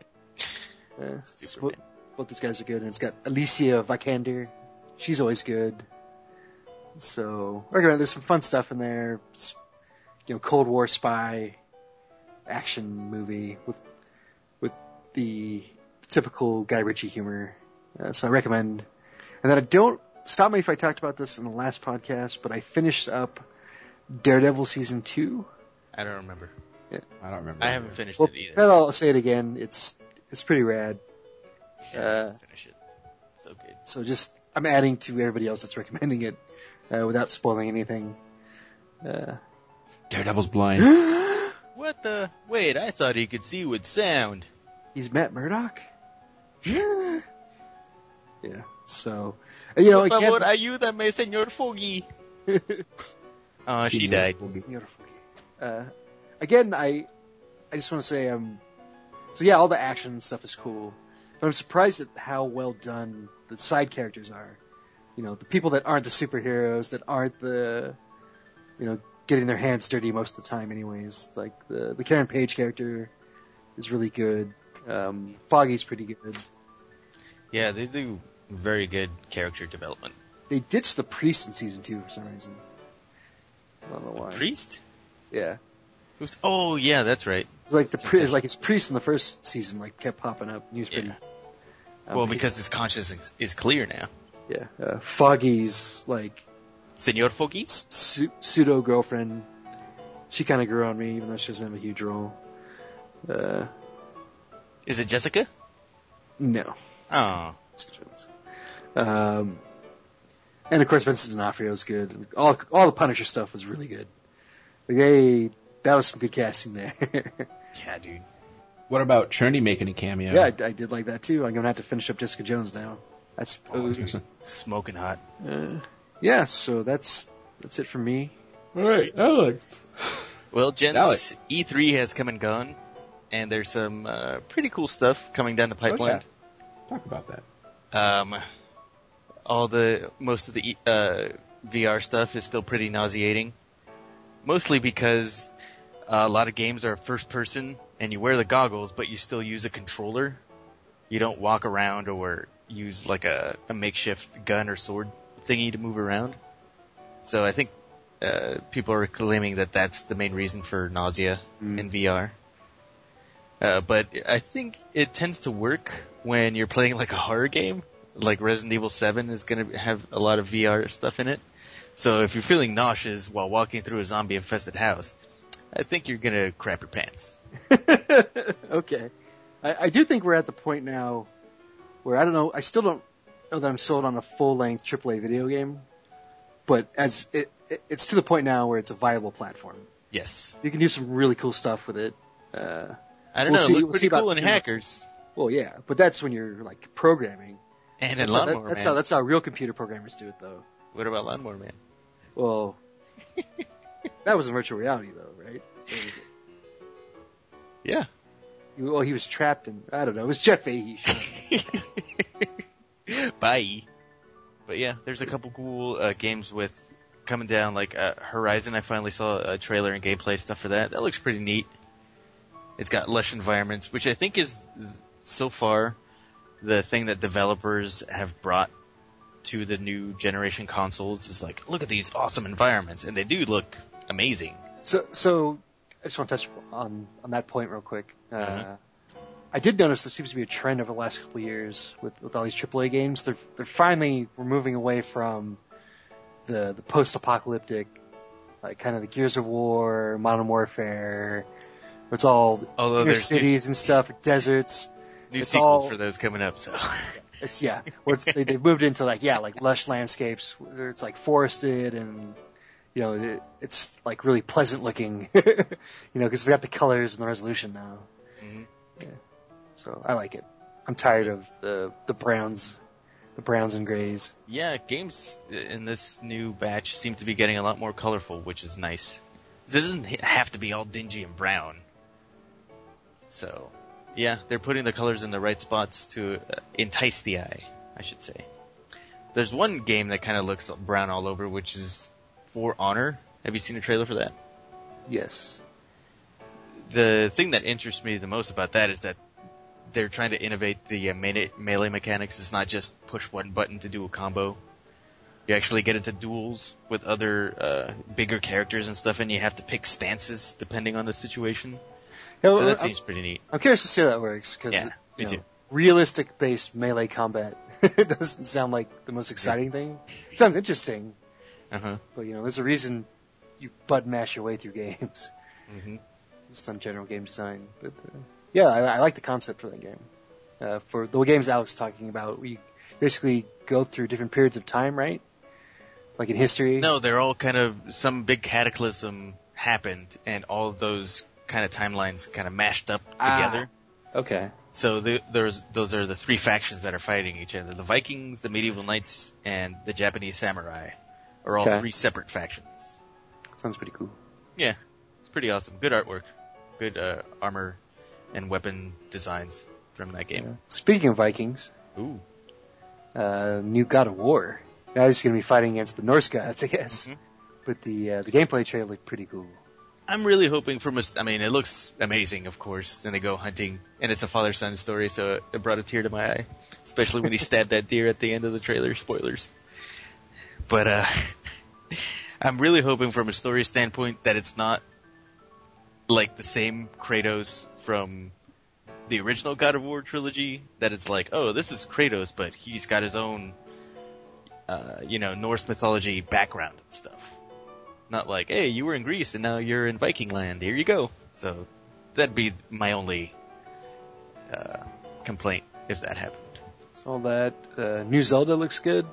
Uh, so Superman. both these guys are good, and it's got Alicia Vikander. She's always good. So. There's some fun stuff in there. It's, you know, Cold War spy action movie with the typical Guy Ritchie humor. Uh, so I recommend. And then I don't stop me if I talked about this in the last podcast, but I finished up Daredevil season two. I don't remember. I don't remember. I haven't finished Well, it either. then I'll say it again. It's it's pretty rad. Uh, Finish it. So good. So just I'm adding to everybody else that's recommending it uh, without spoiling anything. Uh, Daredevil's blind. What the? Wait, I thought he could see with sound. He's Matt Murdock. yeah. Yeah. So you know Por again. favor, ayúdame, señor Foggy. Oh, she died. Uh, again, I I just want to say um. So yeah, all the action stuff is cool, but I'm surprised at how well done the side characters are. You know, the people that aren't the superheroes, that aren't the, you know, getting their hands dirty most of the time. Anyways, like the the Karen Page character is really good. Um, Foggy's pretty good. Yeah, they do very good character development. They ditched the priest in season two for some reason. I don't know why. Priest? Yeah. Who's? Oh, yeah, that's right. It's like the pri- it's like his priest in the first season like kept popping up. He was pretty. Yeah. um, well, because his conscience is, clear now. yeah, uh, Foggy's like Señor Foggy? su- pseudo girlfriend. She kind of grew on me, even though she doesn't have a huge role. Uh, Is it Jessica? no. Oh. Um, and of course Vincent D'Onofrio is good. All all the Punisher stuff was really good. Like they that was some good casting there. Yeah, dude. What about Trinity making a cameo? Yeah, I, I did like that too. I'm gonna have to finish up Jessica Jones now. That's Oh, interesting. Smoking hot. uh, yeah. So that's that's it for me. All right, Alex. Well, gents, Alex. E3 has come and gone, and there's some uh, pretty cool stuff coming down the pipeline. Talk about that. Um, all the most of the uh, VR stuff is still pretty nauseating, mostly because a lot of games are first person and you wear the goggles, but you still use a controller. You don't walk around or use like a, a makeshift gun or sword thingy to move around. So I think uh, people are claiming that that's the main reason for nausea in VR. Uh, but I think it tends to work when you're playing like a horror game, like Resident Evil 7 is going to have a lot of VR stuff in it. So if you're feeling nauseous while walking through a zombie infested house, I think you're going to crap your pants. okay. I, I do think we're at the point now where I don't know. I still don't know that I'm sold on a full length AAA video game, but as it, it it's to the point now where it's a viable platform. Yes. You can do some really cool stuff with it. Uh, I don't We'll know, see- we'll pretty cool about- in Hackers well, yeah, but that's when you're like programming. and in That's, how, that- that's Man. how that's how real computer programmers do it, though. What about Lawnmower Man? Well, that was in virtual reality, though, right? Yeah. Well, he was trapped in. I don't know. It was Jeff Fahey. Bye. But yeah, there's a couple cool uh, games with coming down, like uh, Horizon. I finally saw a trailer and gameplay stuff for that. That looks pretty neat. It's got lush environments, which I think is so far the thing that developers have brought to the new generation consoles. Is like, look at these awesome environments, and they do look amazing. So, so I just want to touch on on that point real quick. Uh, Mhm. I did notice there seems to be a trend over the last couple of years with with all these AAA games. They're they're finally we're moving away from the the post apocalyptic, like kind of the Gears of War, Modern Warfare. It's all Although inner there's new, cities and stuff, deserts. new it's sequels all- for those coming up, so It's yeah, where it's, they they've moved into like yeah, like lush landscapes where it's like forested and you know it, it's like really pleasant looking, you know, because we got the colors and the resolution now. Mhm. Yeah, so I like it. I'm tired of the the browns, the browns and grays. Yeah, games in this new batch seem to be getting a lot more colorful, which is nice. It doesn't have to be all dingy and brown. So, yeah, they're putting the colors in the right spots to uh, entice the eye, I should say. There's one game that kind of looks brown all over, which is For Honor. Have you seen a trailer for that? Yes. the thing that interests me the most about that is that they're trying to innovate the uh, melee, melee mechanics. It's not just push one button to do a combo. You actually get into duels with other uh, bigger characters and stuff, and you have to pick stances depending on the situation. Yeah, So that I'm, seems pretty neat. I'm curious to see how that works because Yeah, me too. realistic based melee combat it doesn't sound like the most exciting thing. It sounds interesting, Uh huh. but you know, there's a reason you butt mash your way through games. hmm just on general game design. But uh, yeah, I, I like the concept for that game. Uh, for the games Alex talking about, we basically go through different periods of time, right? Like in history. No, they're all kind of some big cataclysm happened, and all of those kind of timelines kind of mashed up Ah. together. Okay. So the, there's those are the three factions that are fighting each other: the Vikings, the medieval knights, and the Japanese samurai. Are all Okay. three separate factions. Sounds pretty cool. Yeah, it's pretty awesome. Good artwork, good uh, armor and weapon designs from that game. Speaking of Vikings, Ooh, uh, new God of War. Now he's going to be fighting against the Norse gods, I guess. Mhm. But the uh, the gameplay trailer looked pretty cool. I'm really hoping from a. I mean, it looks amazing, of course. And they go hunting, and it's a father-son story, so it brought a tear to my eye, especially when he stabbed that deer at the end of the trailer. Spoilers. But uh, I'm really hoping from a story standpoint that it's not like the same Kratos from the original God of War trilogy. That it's like, oh, this is Kratos, but he's got his own, uh, you know, Norse mythology background and stuff. Not like, hey, you were in Greece and now you're in Viking land. Here you go. So that'd be my only uh, complaint if that happened. So that uh, new Zelda looks good,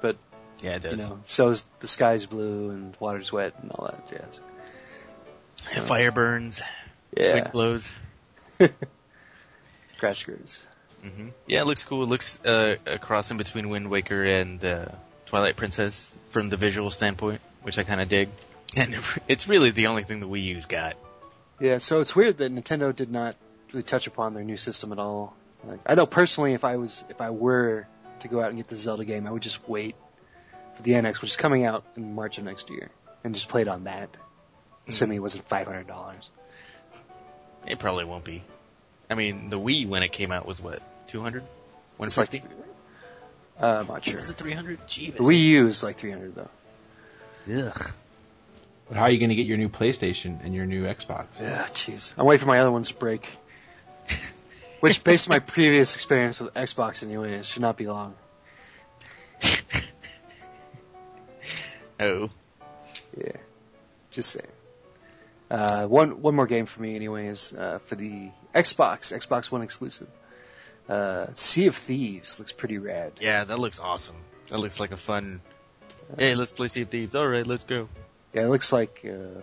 but Yeah, it you does. know, so's the sky's blue and water's wet and all that jazz. So- Fire burns. Yeah. Wind blows. Grass skirts. hmm Yeah, it looks cool. It looks uh, a cross in between Wind Waker and uh, Twilight Princess from the visual standpoint, which I kind of dig. And it's really the only thing the Wii U's got. Yeah, so it's weird that Nintendo did not really touch upon their new system at all. Like, I know personally, if I was, if I were to go out and get the Zelda game, I would just wait for the NX, which is coming out in March of next year, and just play it on that, assuming it wasn't five hundred dollars. It probably won't be. I mean, the Wii when it came out was what, 200? It's like, 150? uh, I'm not sure. Was it 300? Jeebus. The Wii U is like three hundred though. Ugh. But how are you going to get your new PlayStation and your new Xbox? Yeah, jeez. I'm waiting for my other ones to break. Which, based on my previous experience with Xbox anyway, it should not be long. Oh. Yeah. Just saying. Uh, one one more game for me anyway is uh, for the Xbox, Xbox One exclusive. Uh, sea of Thieves looks pretty rad. Yeah, that looks awesome. That looks like a fun. Hey, let's play Sea of Thieves. All right, let's go. Yeah, it looks like uh,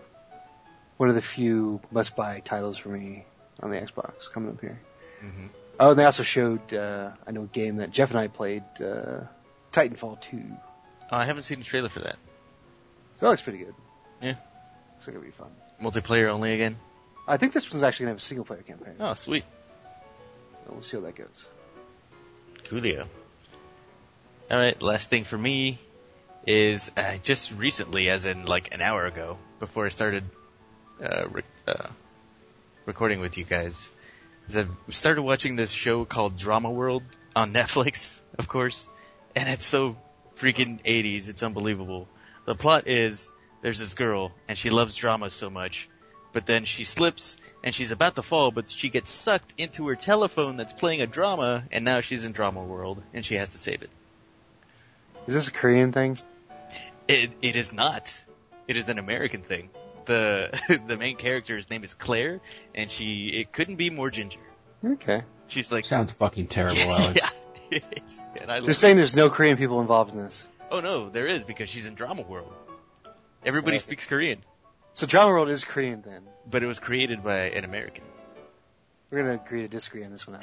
one of the few must-buy titles for me on the Xbox coming up here. hmm Oh, and they also showed uh, I know a game that Jeff and I played, uh, Titanfall 2. Oh, I haven't seen the trailer for that. So that looks pretty good. Yeah. Looks like it'll be fun. Multiplayer only again. I think this one's actually gonna have a single player campaign. Oh, sweet. So we'll see how that goes. Coolio. All right, last thing for me is uh, just recently, as in like an hour ago, before I started uh, re- uh, recording with you guys, is I've started watching this show called Drama World on Netflix, of course, and it's so freaking 80s, it's unbelievable. The plot is there's this girl and she loves drama so much, but then she slips and she's about to fall, but she gets sucked into her telephone that's playing a drama, and now she's in drama world and she has to save it. Is this a Korean thing? It it is not. It is an American thing. The the main character's name is Claire, and she it couldn't be more ginger. Okay. She's like Sounds fucking terrible, Alex. yeah, it is. And I They're love saying there's no Korean people involved in this. Oh no, there is because she's in drama world. Everybody Okay. speaks Korean, So Drama World is Korean then. but it was created by an American. We're gonna agree to disagree on this one.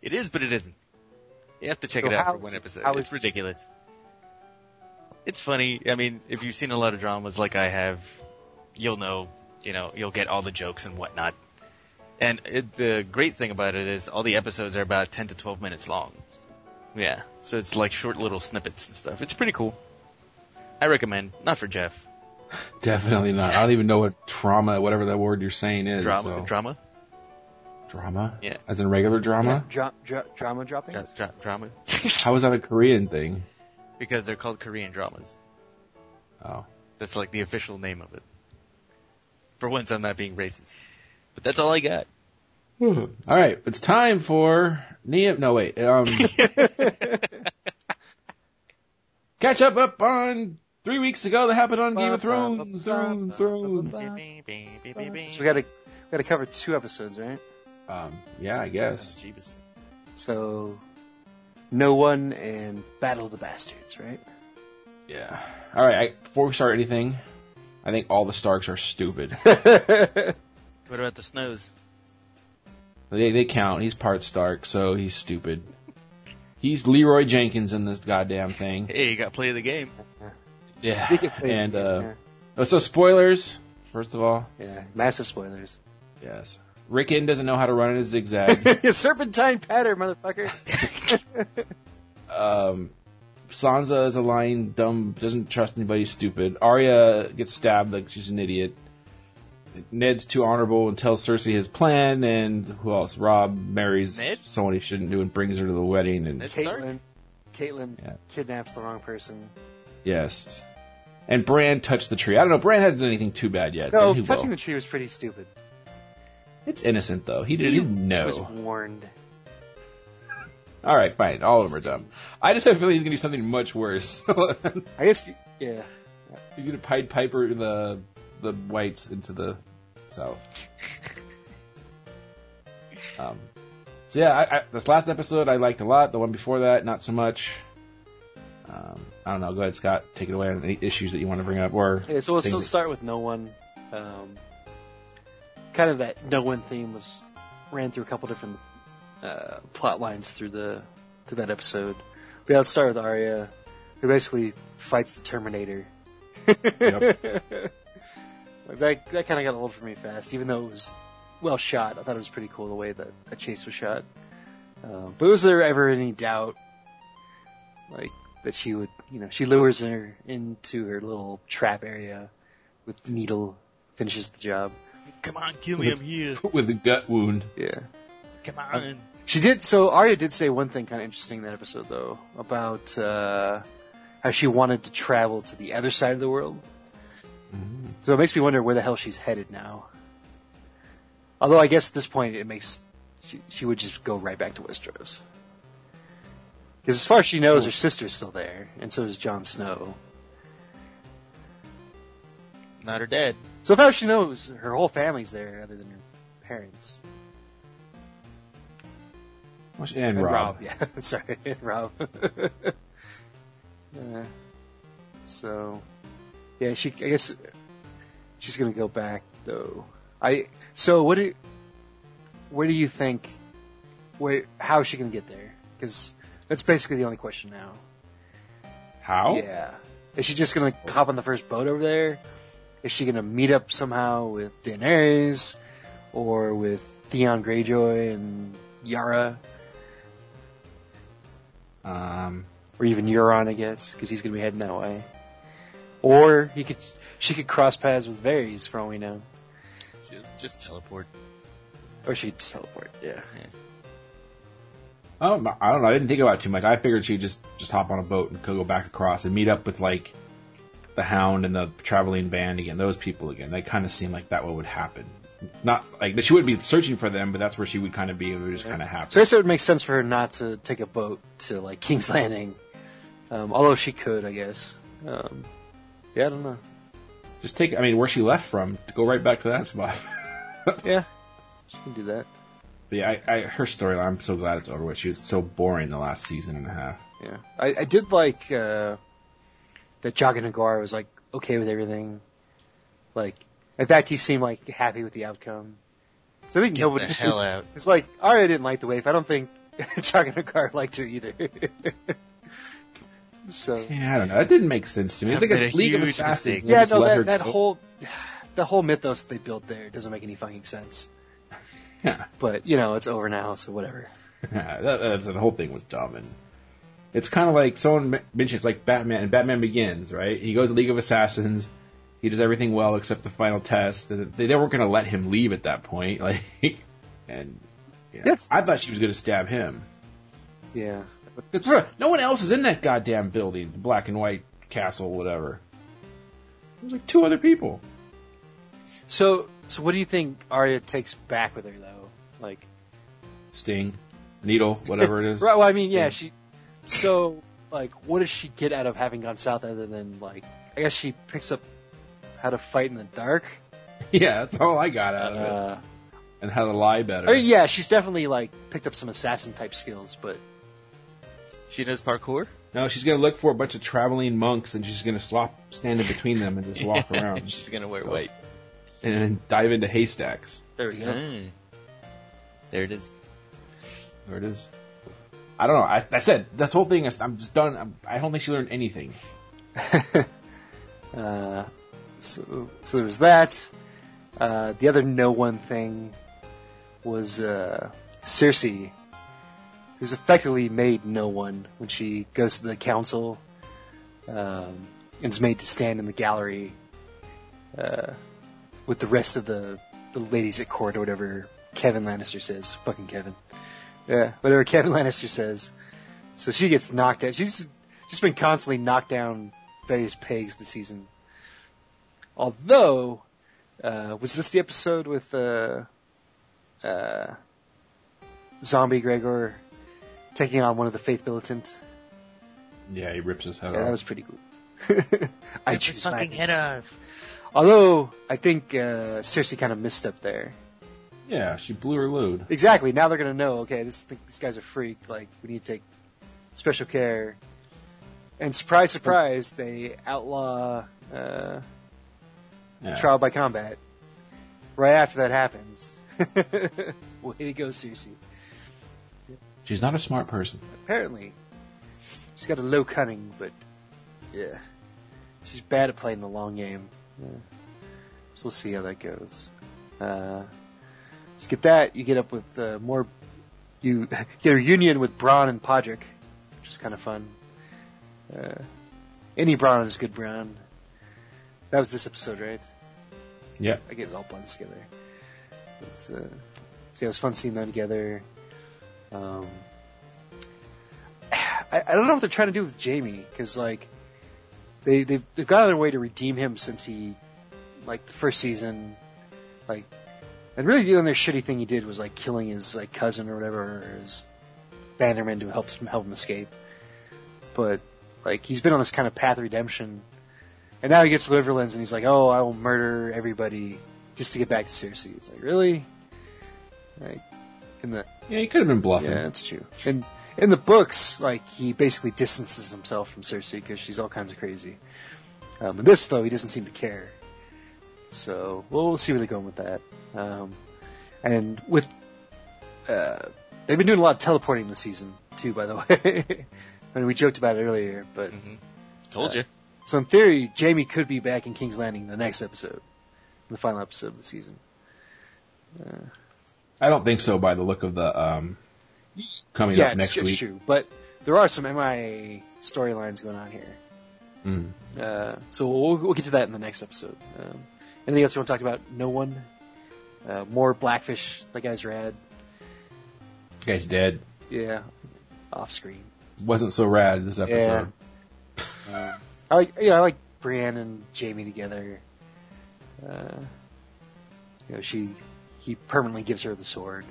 It is, but it isn't. You have to check So it out for one episode. how It's is- ridiculous. It's funny. I mean, if you've seen a lot of dramas like I have, you'll know, you know, you'll get all the jokes and whatnot. And it, the great thing about it is all the episodes are about 10 to 12 minutes long. Yeah. So it's like short little snippets and stuff. It's pretty cool. I recommend. Not for Jeff. Definitely not. I don't even know what trauma, whatever that word you're saying is. Drama. so- Drama? Drama? Yeah. As in regular drama? Dra- dra- drama dropping. Dra- dra- drama? How is that a Korean thing? because they're called Korean dramas. Oh. That's like the official name of it. For once, I'm not being racist. But that's all I got. All right, it's time for Nia. No, wait. Um, catch up up on three weeks ago that happened on Game of Thrones. Thrones, Thrones. So we gotta we gotta cover two episodes, right? Um, yeah, I guess. Jeebus. So No One and Battle the Bastards, right? Yeah. All right. I, before we start anything, I think all the Starks are stupid. What about the snows? they they count. He's part Stark, so he's stupid. He's Leroy Jenkins in this goddamn thing. Hey, you got to play the game. Yeah. He can play- And uh, yeah. oh, so spoilers. First of all, yeah, massive spoilers. yes. Rickon doesn't know how to run in a zigzag. Serpentine pattern, motherfucker. um, Sansa is a lying, dumb, doesn't trust anybody, stupid. Arya gets stabbed like she's an idiot. Ned's too honorable and tells Cersei his plan, and who else? Robb marries Ned? someone he shouldn't do and brings her to the wedding, and Ned Stark? Catelyn, Catelyn Yeah. kidnaps the wrong person. yes. And Bran touched the tree. I don't know. Bran hasn't done anything too bad yet. No, but he touching will. the tree was pretty stupid. It's innocent though. He, did, he didn't know. was warned. All right, fine. All of them are dumb. I just have a feeling he's gonna do something much worse. I guess, yeah. He's gonna Pied Piper the the whites into the south. um, so yeah, I, I, this last episode I liked a lot. The one before that, not so much. Um, I don't know. Go ahead, Scott. Take it away on any issues that you want to bring up, or Yeah, so we'll still that- start with No One. Um, kind of that no one theme was ran through a couple different uh, plot lines through the through that episode. But yeah, let's start with Arya, who basically fights the Terminator. Yep. That that kind of got old for me fast, even though it was well shot. I thought it was pretty cool the way that that chase was shot. Uh, but was there ever any doubt, like that she would, you know, she lures her into her little trap area with needle, finishes the job. Come on, kill me, I'm here. With a gut wound. Yeah. Come on. She did. So Arya did say one thing kind of interesting in that episode, though, about uh, how she wanted to travel to the other side of the world. So it makes me wonder where the hell she's headed now. Although I guess at this point it makes she, she would just go right back to Westeros. Because as far as she knows, her sister's still there, and so is Jon Snow. Not her dad. So far she knows, her whole family's there, other than her parents And, Robb. Yeah, sorry, and Robb. yeah. Uh, so, yeah, she. I guess she's gonna go back though. I. So what do? You, where do you think? Where? How is she gonna get there? Because that's basically the only question now. How? Yeah. Is she just gonna hop on the first boat over there? Is she gonna meet up somehow with Daenerys or with Theon Greyjoy and Yara Um, or even Euron, I guess, because he's gonna be heading that way. Or he could, she could cross paths with Varys for all we know, She'll just teleport. or she could just teleport. Yeah. I don't, know- I don't know. I didn't think about it too much. I figured she'd just just hop on a boat and go back across and meet up with like the Hound and the traveling band again. Those people again. They kind of seem like that what would happen. Not like that she wouldn't be searching for them, but that's where she would kind of be. It would just kind of happen. So I guess it would make sense for her not to take a boat to like King's Landing, um, although she could, I guess. Um, yeah, I don't know. just take. I mean, where she left from, to go right back to that spot. Yeah, she can do that. But yeah, I, I, her storyline. I'm so glad it's over with. She was so boring the last season and a half. Yeah, I, I did like uh, that Jaqen H'ghar was like okay with everything. Like, in fact, he seemed like happy with the outcome. So I think Get nobody. the hell out. It's like Arya didn't like the waif. I don't think Jaqen H'ghar liked her either. so Yeah, I don't know. That didn't make sense to me. It's like a a League of Assassins. mistake. and they yeah, just no, that, that whole the whole mythos they built there doesn't make any fucking sense. Yeah. But you know, it's over now, so whatever. Yeah, that, that's, the whole thing was dumb, and it's kind of like someone m- mentioned it's like Batman. And Batman Begins, right? He goes to League of Assassins. He does everything well except the final test. and They weren't going to let him leave at that point, like, and yeah. Yes. I thought she was going to stab him. Yeah. But no one else is in that goddamn building, the black and white castle, whatever. There's like two other people. So, so what do you think Arya takes back with her though? Like, Sting, needle, whatever it is. right? Well, I mean, yeah, she. So, like, what does she get out of having gone south other than like? I guess she picks up how to fight in the dark. yeah, that's all I got out of it, Uh, and how to lie better. I mean, yeah, she's definitely like picked up some assassin type skills, but She knows parkour? No, she's gonna look for a bunch of traveling monks, and she's gonna slop, stand in between them, and just walk around, She's gonna wear So- white. and then dive into haystacks. there we go. Mm. There it is. There it is. I don't know. I, I said this whole thing. I'm just done. I'm, I don't think she learned anything. Uh, so, so there was that. Uh, the other no one thing was uh, Cersei, who's effectively made no one when she goes to the council um, and is made to stand in the gallery uh, with the rest of the, the ladies at court or whatever Kevan Lannister says. Fucking Kevin. Yeah, whatever Kevan Lannister says. So she gets knocked out. She's just been constantly knocked down various pegs this season. Although, uh, was this the episode with uh, uh, Zombie Gregor taking on one of the Faith Militant? Yeah, he rips his head off. That was pretty cool. I Rip his choose fucking violence. head off. Although I think uh, Cersei kind of missed up there. Yeah, she blew her load. Exactly. Now they're gonna know. Okay, this this guy's a freak. Like we need to take special care. And surprise, surprise, they outlaw uh, Yeah. trial by combat. right after that happens. Way to go, Cersei. She's not a smart person. Apparently, she's got a low cunning, but yeah, she's bad at playing the long game. Yeah. So we'll see how that goes. Uh, to get that, you get up with uh, more. You get a reunion with Bronn and Podrick, which is kind of fun. Uh, any Bronn is good Bronn. That was this episode, right? Yeah. I get it all blends together. But, uh, so yeah, it was fun seeing them together. Um, I, I don't know what they're trying to do with Jaime because like they they've, they've gone out of their way to redeem him since he like the first season, like and really the only shitty thing he did was like killing his like cousin or whatever, or his bannerman to help him help him escape. But like he's been on this kind of path of redemption, and now he gets to Riverlands and he's like, oh, I will murder everybody just to get back to Cersei. It's like really, like in the Yeah, he could have been bluffing. yeah, that's true. And in the books, like he basically distances himself from Cersei because she's all kinds of crazy. Um, in this, though, he doesn't seem to care. So we'll, we'll see where they're going with that. Um, and with uh, they've been doing a lot of teleporting this season too. By the way, I mean we joked about it earlier, but hmm Told you. so in theory, Jaime could be back in King's Landing the next episode, the final episode of the season. I don't think so by the look of the um coming yeah, up next it's week. true, but there are some MIA storylines going on here. Mm. Uh, so we'll, we'll get to that in the next episode. Um, anything else you want to talk about? No one. Uh, more Blackfish. That guy's rad. The guy's dead. Yeah, off screen. Wasn't so rad this episode. Uh, I like you know I like Brienne and Jaime together. Uh, you know she he permanently gives her the sword,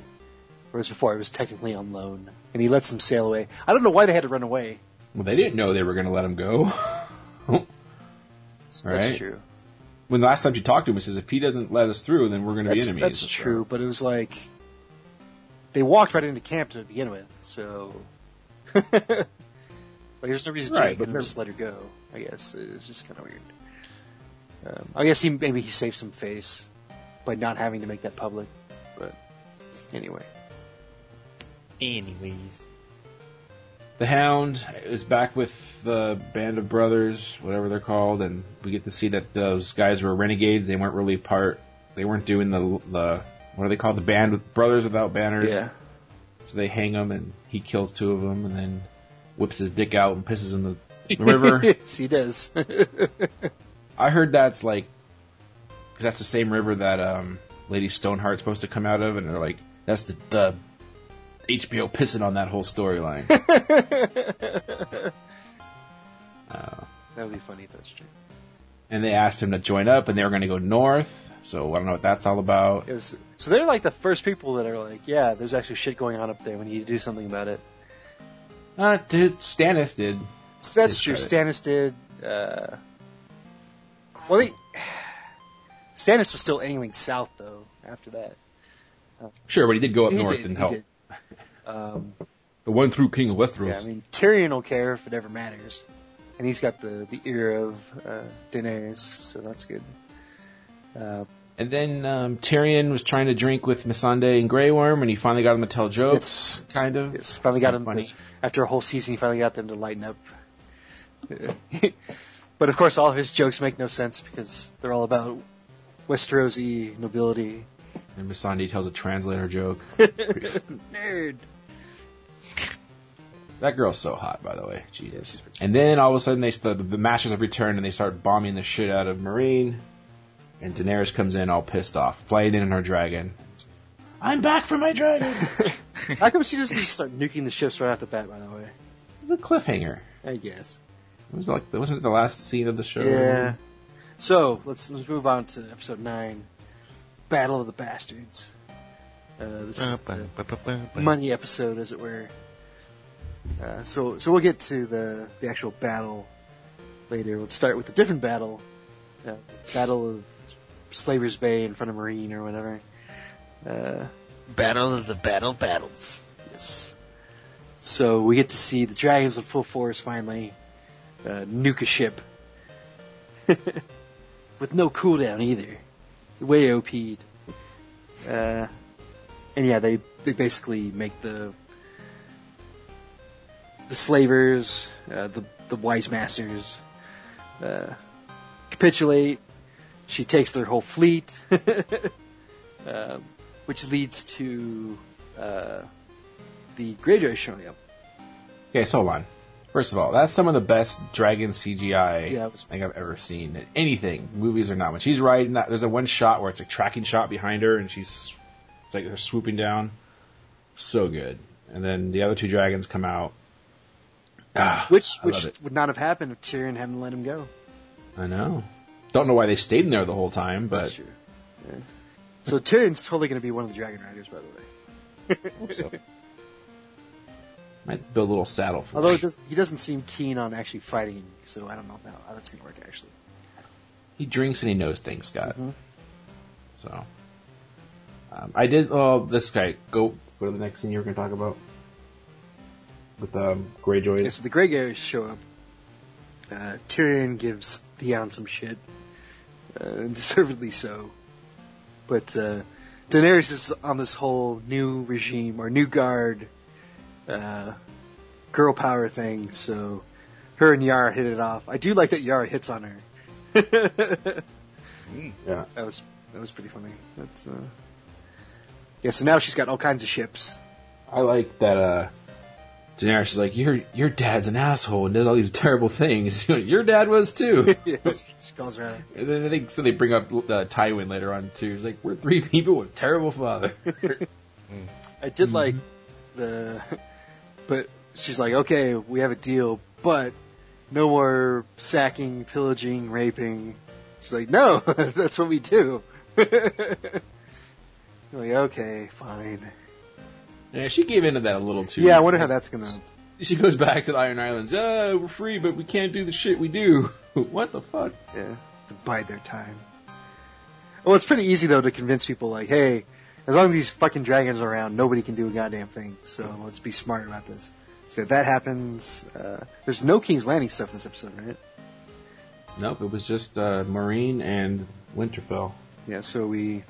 whereas before it was technically on loan, and he lets them sail away. I don't know why they had to run away. Well, they didn't know they were going to let him go. That's Right. true. When the last time she talked to him, he says, if he doesn't let us through, then we're going to be enemies. that's So- true, but it was like they walked right into camp to begin with, so like there's no reason Right, Jake but could just let her go. I guess it's just kind of weird. Um, I guess he maybe he saved some face by not having to make that public, but anyway, Anyways. The Hound is back with the band of brothers, whatever they're called, and we get to see that those guys were renegades. They weren't really part. They weren't doing the the what are they called? The band with brothers without banners. yeah, So they hang him, and he kills two of them, and then whips his dick out and pisses in the, the river. yes, he does. I heard that's like, because that's the same river that um, Lady Stoneheart's supposed to come out of, and they're like, that's the, the HBO pissing on that whole storyline. that would be funny if that's true. and they asked him to join up, and they were going to go north. So I don't know what that's all about. Was- so they're like the first people that are like, yeah, there's actually shit going on up there. We need to do something about it. Uh, dude, Stannis did. So that's true. credit. Stannis did. Uh, well, they, Stannis was still angling south though. After that, Sure, but he did go up He north did, and he help. did. Um, The one through King of Westeros. yeah, I mean Tyrion will care if it ever matters, and he's got the the ear of uh, Daenerys, so that's good. Uh, and then um, Tyrion was trying to drink with Missandei and Grey Worm, and he finally got him to tell jokes. kind of. Yes, finally got him funny. to, after a whole season. He finally got them to lighten up. but of course, all of his jokes make no sense because they're all about Westerosi nobility. And Missandei tells a translator joke. Nerd. That girl's so hot, by the way. Jesus. she's and then all of a sudden, they the, the Masters have returned and they start bombing the shit out of Meereen. And Daenerys comes in all pissed off, flying in on her dragon. I'm back for my dragon. How come she doesn't just start nuking the ships right off the bat? By the way, the cliffhanger. I guess. It was like wasn't it the last scene of the show? Yeah. So let's let's move on to episode nine, Battle of the Bastards. Uh, this is the money episode, as it were. Uh, so so we'll get to the the actual battle later. Let's start with a different battle, uh, Battle of Slaver's Bay in front of Meereen or whatever. Uh, Battle of the Battle Battles. yes. So we get to see the dragons in full force finally uh, nuke a ship with no cooldown either. Way OP'd. Uh, and yeah, they they basically make the the slavers, uh, the the wise masters, uh, capitulate. She takes their whole fleet, um, which leads to uh, the Greyjoy showing up. Okay, so hold on. First of all, that's some of the best dragon CGI Yeah, was- I think I've ever seen in anything, movies or not. When she's riding that, there's a one shot where it's a tracking shot behind her, and she's it's like they're swooping down. So good. And then the other two dragons come out. Ah, Which which would not have happened if Tyrion hadn't let him go. I know. Don't know why they stayed in there the whole time, That's but true. Yeah. So Tyrion's totally going to be one of the dragon riders, by the way. so. Might build a little saddle for Although it does, he doesn't seem keen on actually fighting, so I don't know how, how that's going to work actually. He drinks and he knows things, Scott. Mhm. So, um, I did. Oh, this guy. Go go to the next scene you were going to talk about with um, Greyjoys. Yeah, so the Greyjoys show up. Uh, Tyrion gives Theon some shit, uh, deservedly so. But uh, Daenerys is on this whole new regime or new guard, uh, girl power thing. So her and Yara hit it off. I do like that Yara hits on her. that Yeah. was that was pretty funny. That's uh, yeah. So now she's got all kinds of ships. I like that. Daenerys is like, your your dad's an asshole and did all these terrible things. your dad was too. she calls her out. and then I think so. They bring up uh, Tywin later on too. He's like, we're three people with terrible father. I did like the, but she's like, okay, we have a deal, but no more sacking, pillaging, raping. She's like, no, that's what we do. I'm like, okay, fine. Yeah, she gave into that a little too. Yeah, I wonder how that's gonna. She goes back to the Iron Islands. Oh, we're free, but we can't do the shit we do. what the fuck? Yeah, to bide their time. Well, it's pretty easy though to convince people like, hey, as long as these fucking dragons are around, nobody can do a goddamn thing. So let's be smart about this. So if that happens, uh, there's no King's Landing stuff in this episode, right? Nope, it was just uh, Meereen and Winterfell. Yeah, so we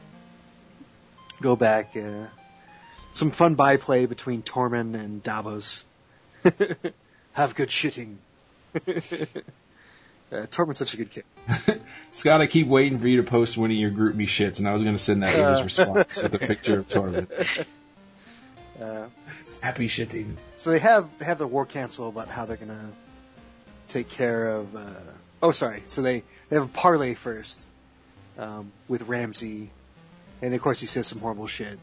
go back. Uh, some fun byplay between Tormund and Davos. Have good shitting. uh, Tormund's such a good kid. Scott, I keep waiting for you to post one of your group me shits, and I was going to send that as his response with a picture of Tormund. Uh, Happy shitting. so they have they have the war council about how they're gonna take care of. Uh, oh, sorry. So they they have a parlay first um, with Ramsay, and of course he says some horrible shit.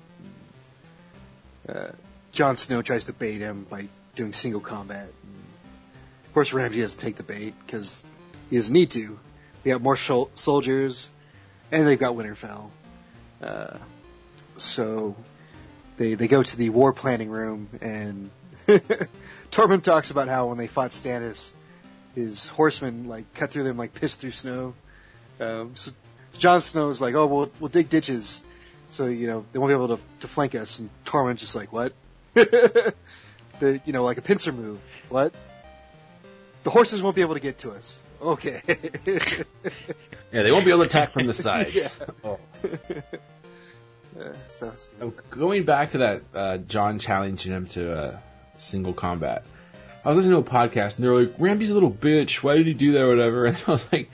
Uh, Jon Snow tries to bait him by doing single combat. Of course, Ramsay doesn't take the bait because he doesn't need to. They got more shol- soldiers, and they've got Winterfell. Uh, so they they go to the war planning room, and Tormund talks about how when they fought Stannis, his horsemen like cut through them like piss through snow. Um, so Jon Snow's like, "Oh, we'll we'll dig ditches, so you know they won't be able to to flank us." And Tormund's just like, "What?" the you know like a pincer move. What? The horses won't be able to get to us. Okay. Yeah, they won't be able to attack from the sides. Yeah. Oh. Uh, so that was good. Oh, Going back to that, uh, Jon challenging him to uh, single combat. I was listening to a podcast and they were like, Ramsay's a little bitch. Why did he do that or whatever? And I was like,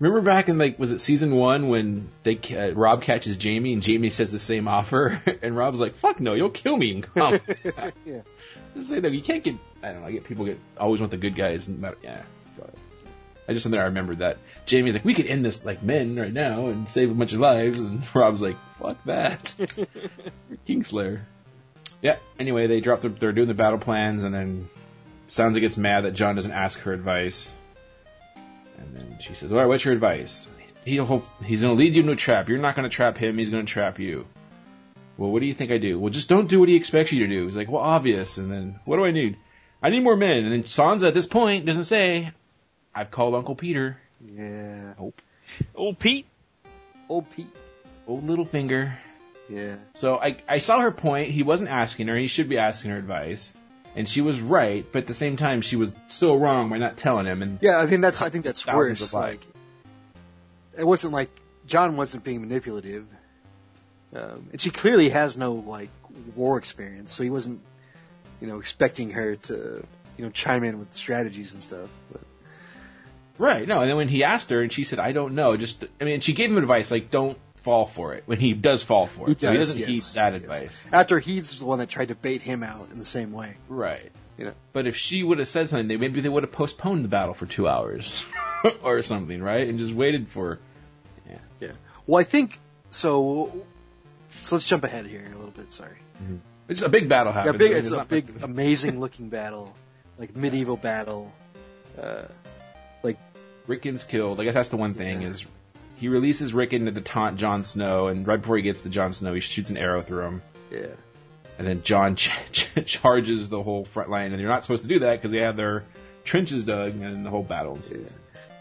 remember back in like, was it season one when they, uh, Robb catches Jaime and Jaime says the same offer? and Robb's like, fuck no, you'll kill me in combat. Yeah. Just say that you can't get, I don't know, I get people get, always want the good guys and that, yeah. I just something I remembered that Jaime's like, we could end this like men right now and save a bunch of lives, and Robb's like, fuck that, Kingslayer. Yeah. Anyway, they drop. The, they're doing the battle plans, and then Sansa gets mad that Jon doesn't ask her advice, and then she says, "All right, what's your advice?" He'll hope he's going to lead you into a trap. You're not going to trap him. He's going to trap you. Well, what do you think I do? Well, just don't do what he expects you to do. He's like, well, obvious. And then, what do I need? I need more men. And then Sansa at this point doesn't say, I've called Uncle Peter. Yeah. Hope. Old Pete. Old Pete. Old Littlefinger. Yeah. So I, I saw her point. He wasn't asking her. He should be asking her advice. And she was right, but at the same time, she was so wrong by not telling him. And Yeah, I think that's I think that's worse. Like, it wasn't like Jon wasn't being manipulative. Um, and she clearly has no like war experience, so he wasn't, you know, expecting her to, you know, chime in with strategies and stuff. But Right. No, and then when he asked her, and she said, "I don't know." Just, I mean, she gave him advice like, "Don't fall for it." When he does fall for it, so he does, doesn't yes, heed that yes. advice. After he's the one that tried to bait him out in the same way. Right. You know. But if she would have said something, they, maybe they would have postponed the battle for two hours or something, right? And just waited for. Yeah. Well, I think so. So let's jump ahead here a little bit. Sorry. It's a big battle Yeah, happening. big. There's It's a big, much- amazing looking battle, like medieval battle. Uh, Rickon's killed. I guess that's the one thing is he releases Rickon to taunt Jon Snow, and right before he gets to Jon Snow, he shoots an arrow through him. yeah. And then Jon ch- ch- charges the whole front line, and you're not supposed to do that because they have their trenches dug, and the whole battle ensues.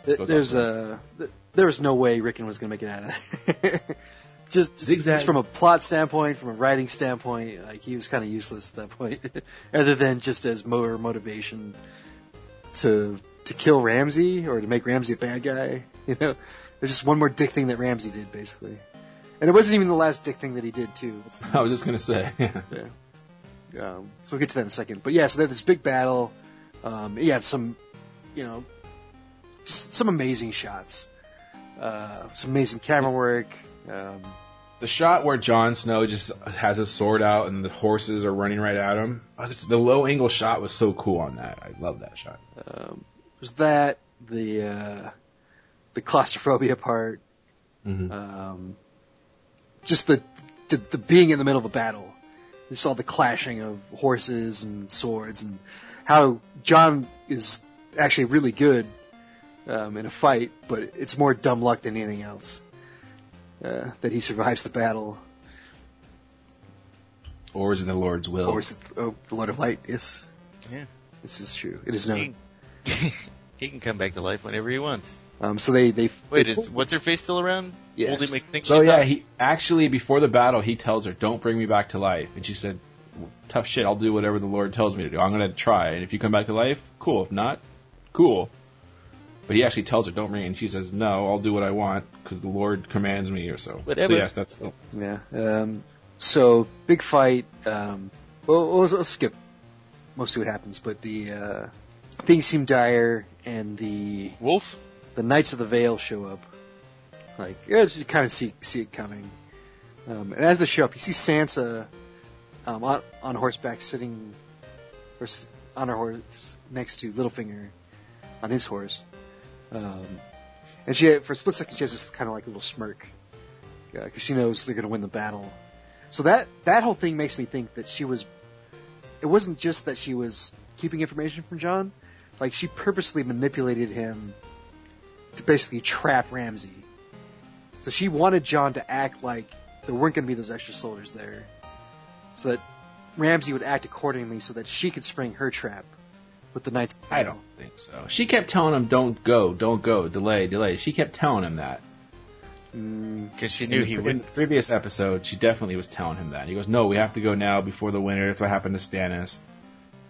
Th- There's a th- there was no way Rickon was going to make it out of there. just, Zigzag. just from a plot standpoint, from a writing standpoint, like he was kind of useless at that point, other than just as more motivation to to kill Ramsay or to make Ramsay a bad guy. You know, there's just one more dick thing that Ramsay did basically, and it wasn't even the last dick thing that he did too. It's- I was just gonna say, um, so we'll get to that in a second. But yeah, so they had this big battle. Um, he had some, you know, some amazing shots, uh, some amazing camera work. Um, the shot where Jon Snow just has his sword out and the horses are running right at him. I was just- the low angle shot was so cool on that. I love that shot. um, was that the uh, the claustrophobia part? Mhm. Um, just the, the the being in the middle of a battle. You saw the clashing of horses and swords, and how Jon is actually really good um, in a fight, but it's more dumb luck than anything else uh, that he survives the battle. Or is it the Lord's will? Or is it oh, the Lord of Light? Yes, Yeah. this is true. It is known. He, he can come back to life whenever he wants. Um, so they they Wait, they- is what's her face still around? Yes. Holding my So yeah, not- he actually before the battle he tells her, "Don't bring me back to life," and she said, "Tough shit. I'll do whatever the Lord tells me to do. I'm gonna try, and if you come back to life, cool. If not, cool." But he actually tells her, "Don't bring," it," and she says, "No, I'll do what I want because the Lord commands me." Or so. Whatever. So yes, that's Yeah. Um, so big fight. Um, well, we'll, we'll skip mostly what happens, but the uh, things seem dire, and the Wolf. The Knights of the Vale show up. Like, just kind of see see it coming. Um, and as they show up, you see Sansa um, on on horseback, sitting or on her horse next to Littlefinger on his horse. Um, and she, for a split second, she has this kind of like a little smirk because she knows they're going to win the battle. So that that whole thing makes me think that she was. It wasn't just that she was keeping information from Jon; like she purposely manipulated him to basically trap Ramsay. So she wanted Jon to act like there weren't going to be those extra soldiers there, so that Ramsay would act accordingly, so that she could spring her trap with the Knights. I don't think so. She kept telling him, "Don't go, don't go, delay, delay." She kept telling him that. Mm. Because she knew he would. In the previous episode, she definitely was telling him that. He goes, "No, we have to go now before the winter." That's what happened to Stannis,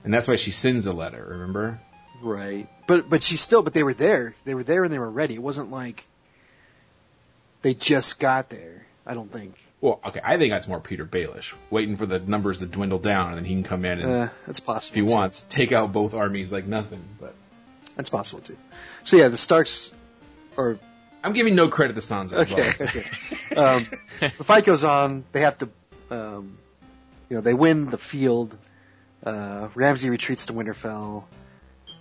and that's why she sends a letter. Remember? Right. But but she still but they were there. They were there and they were ready. It wasn't like they just got there. I don't think. Well, okay, I think that's more Petyr Baelish, waiting for the numbers to dwindle down, and then he can come in and, Uh, that's possible. if he too. wants, take out both armies like nothing. But That's possible too. So yeah, the Starks or I'm giving no credit to Sansa. okay, well. okay. Um, so the fight goes on. They have to, um, you know, they win the field. Uh, Ramsay retreats to Winterfell,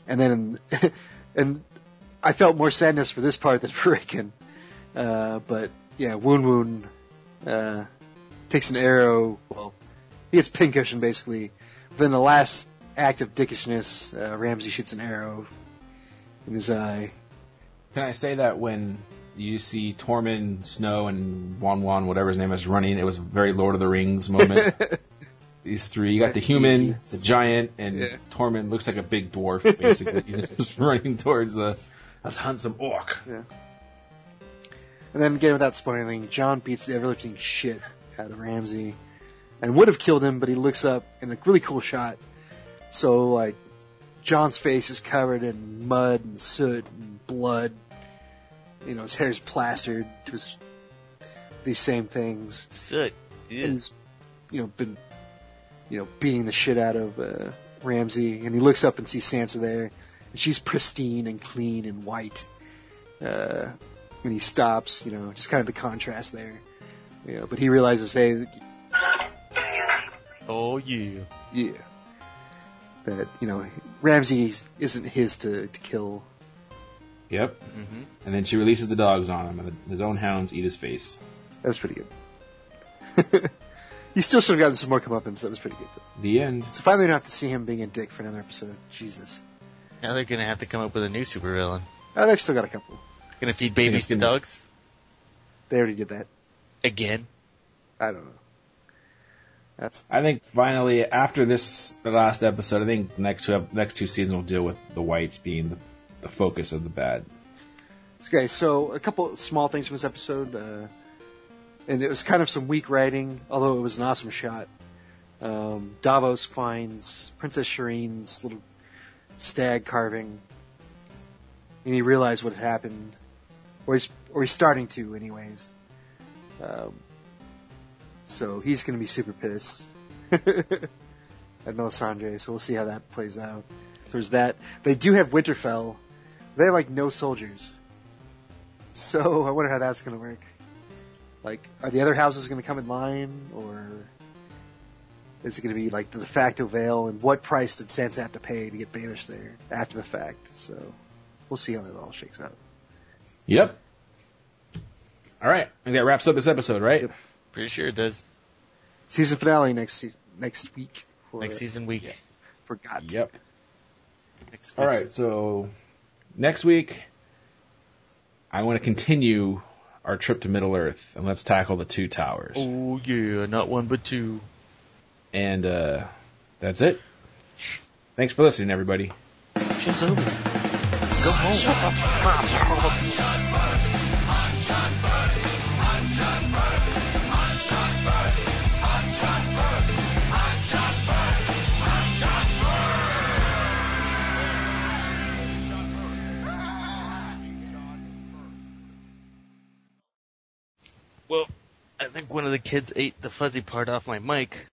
and then, and I felt more sadness for this part than for Rickon. Uh, but yeah, Wun Wun uh, takes an arrow. Well, he gets pincushion basically. But in the last act of dickishness, uh, Ramsay shoots an arrow in his eye. Can I say that when you see Tormund, Snow, and Wun Wun, whatever his name is, running, it was a very Lord of the Rings moment. These three, you got the human, the giant, and Yeah. Tormund looks like a big dwarf, basically. He's just running towards the, let's hunt some orc. And then again, without spoiling anything, Jon beats the ever-lifting shit out of Ramsay, and would have killed him, but he looks up in a really cool shot. So like, Jon's face is covered in mud and soot and blood. You know, his hair's plastered to his, these same things. Soot. and he's, you know, been, you know, beating the shit out of uh, Ramsay, and he looks up and sees Sansa there, and she's pristine and clean and white. Uh, when he stops, you know, just kind of the contrast there. You know, but he realizes, hey, Oh yeah. yeah, that you know, Ramsay isn't his to to kill. Yep. hmm And then she releases the dogs on him, and his own hounds eat his face. That's pretty good. you still should have gotten some more comeuppance. That was pretty good. The end. So finally, we don't have to see him being a dick for another episode. Jesus. Now they're gonna have to come up with a new supervillain. Oh, they've still got a couple. Gonna feed babies to dogs They already did that. again. I don't know. That's I think finally, after this the last episode, I think next two ep- next two seasons will deal with the whites being the, the focus of the bad. okay. So a couple small things from this episode, uh, and it was kind of some weak writing, although it was an awesome shot. Um, Davos finds Princess Shireen's little stag carving, and he realized what had happened, or he's or he's starting to, anyways. Um, so he's going to be super pissed at Melisandre. So we'll see how that plays out. There's that. They do have Winterfell. They have like no soldiers. So I wonder how that's going to work. Like, are the other houses going to come in line, or is it going to be like the de facto Vale? And what price did Sansa have to pay to get banished there after the fact? So we'll see how that all shakes out. Yep. All right, I think that wraps up this episode, right? Yep. Pretty sure it does. Season finale next se- next week. For, Next season week. for God. Yep. Next All week's- right, so next week I want to continue our trip to Middle Earth and let's tackle the two towers. Oh yeah, not one but two. And uh, that's it. Thanks for listening, everybody. Show's over. Go home. Well, I think one of the kids ate the fuzzy part off my mic.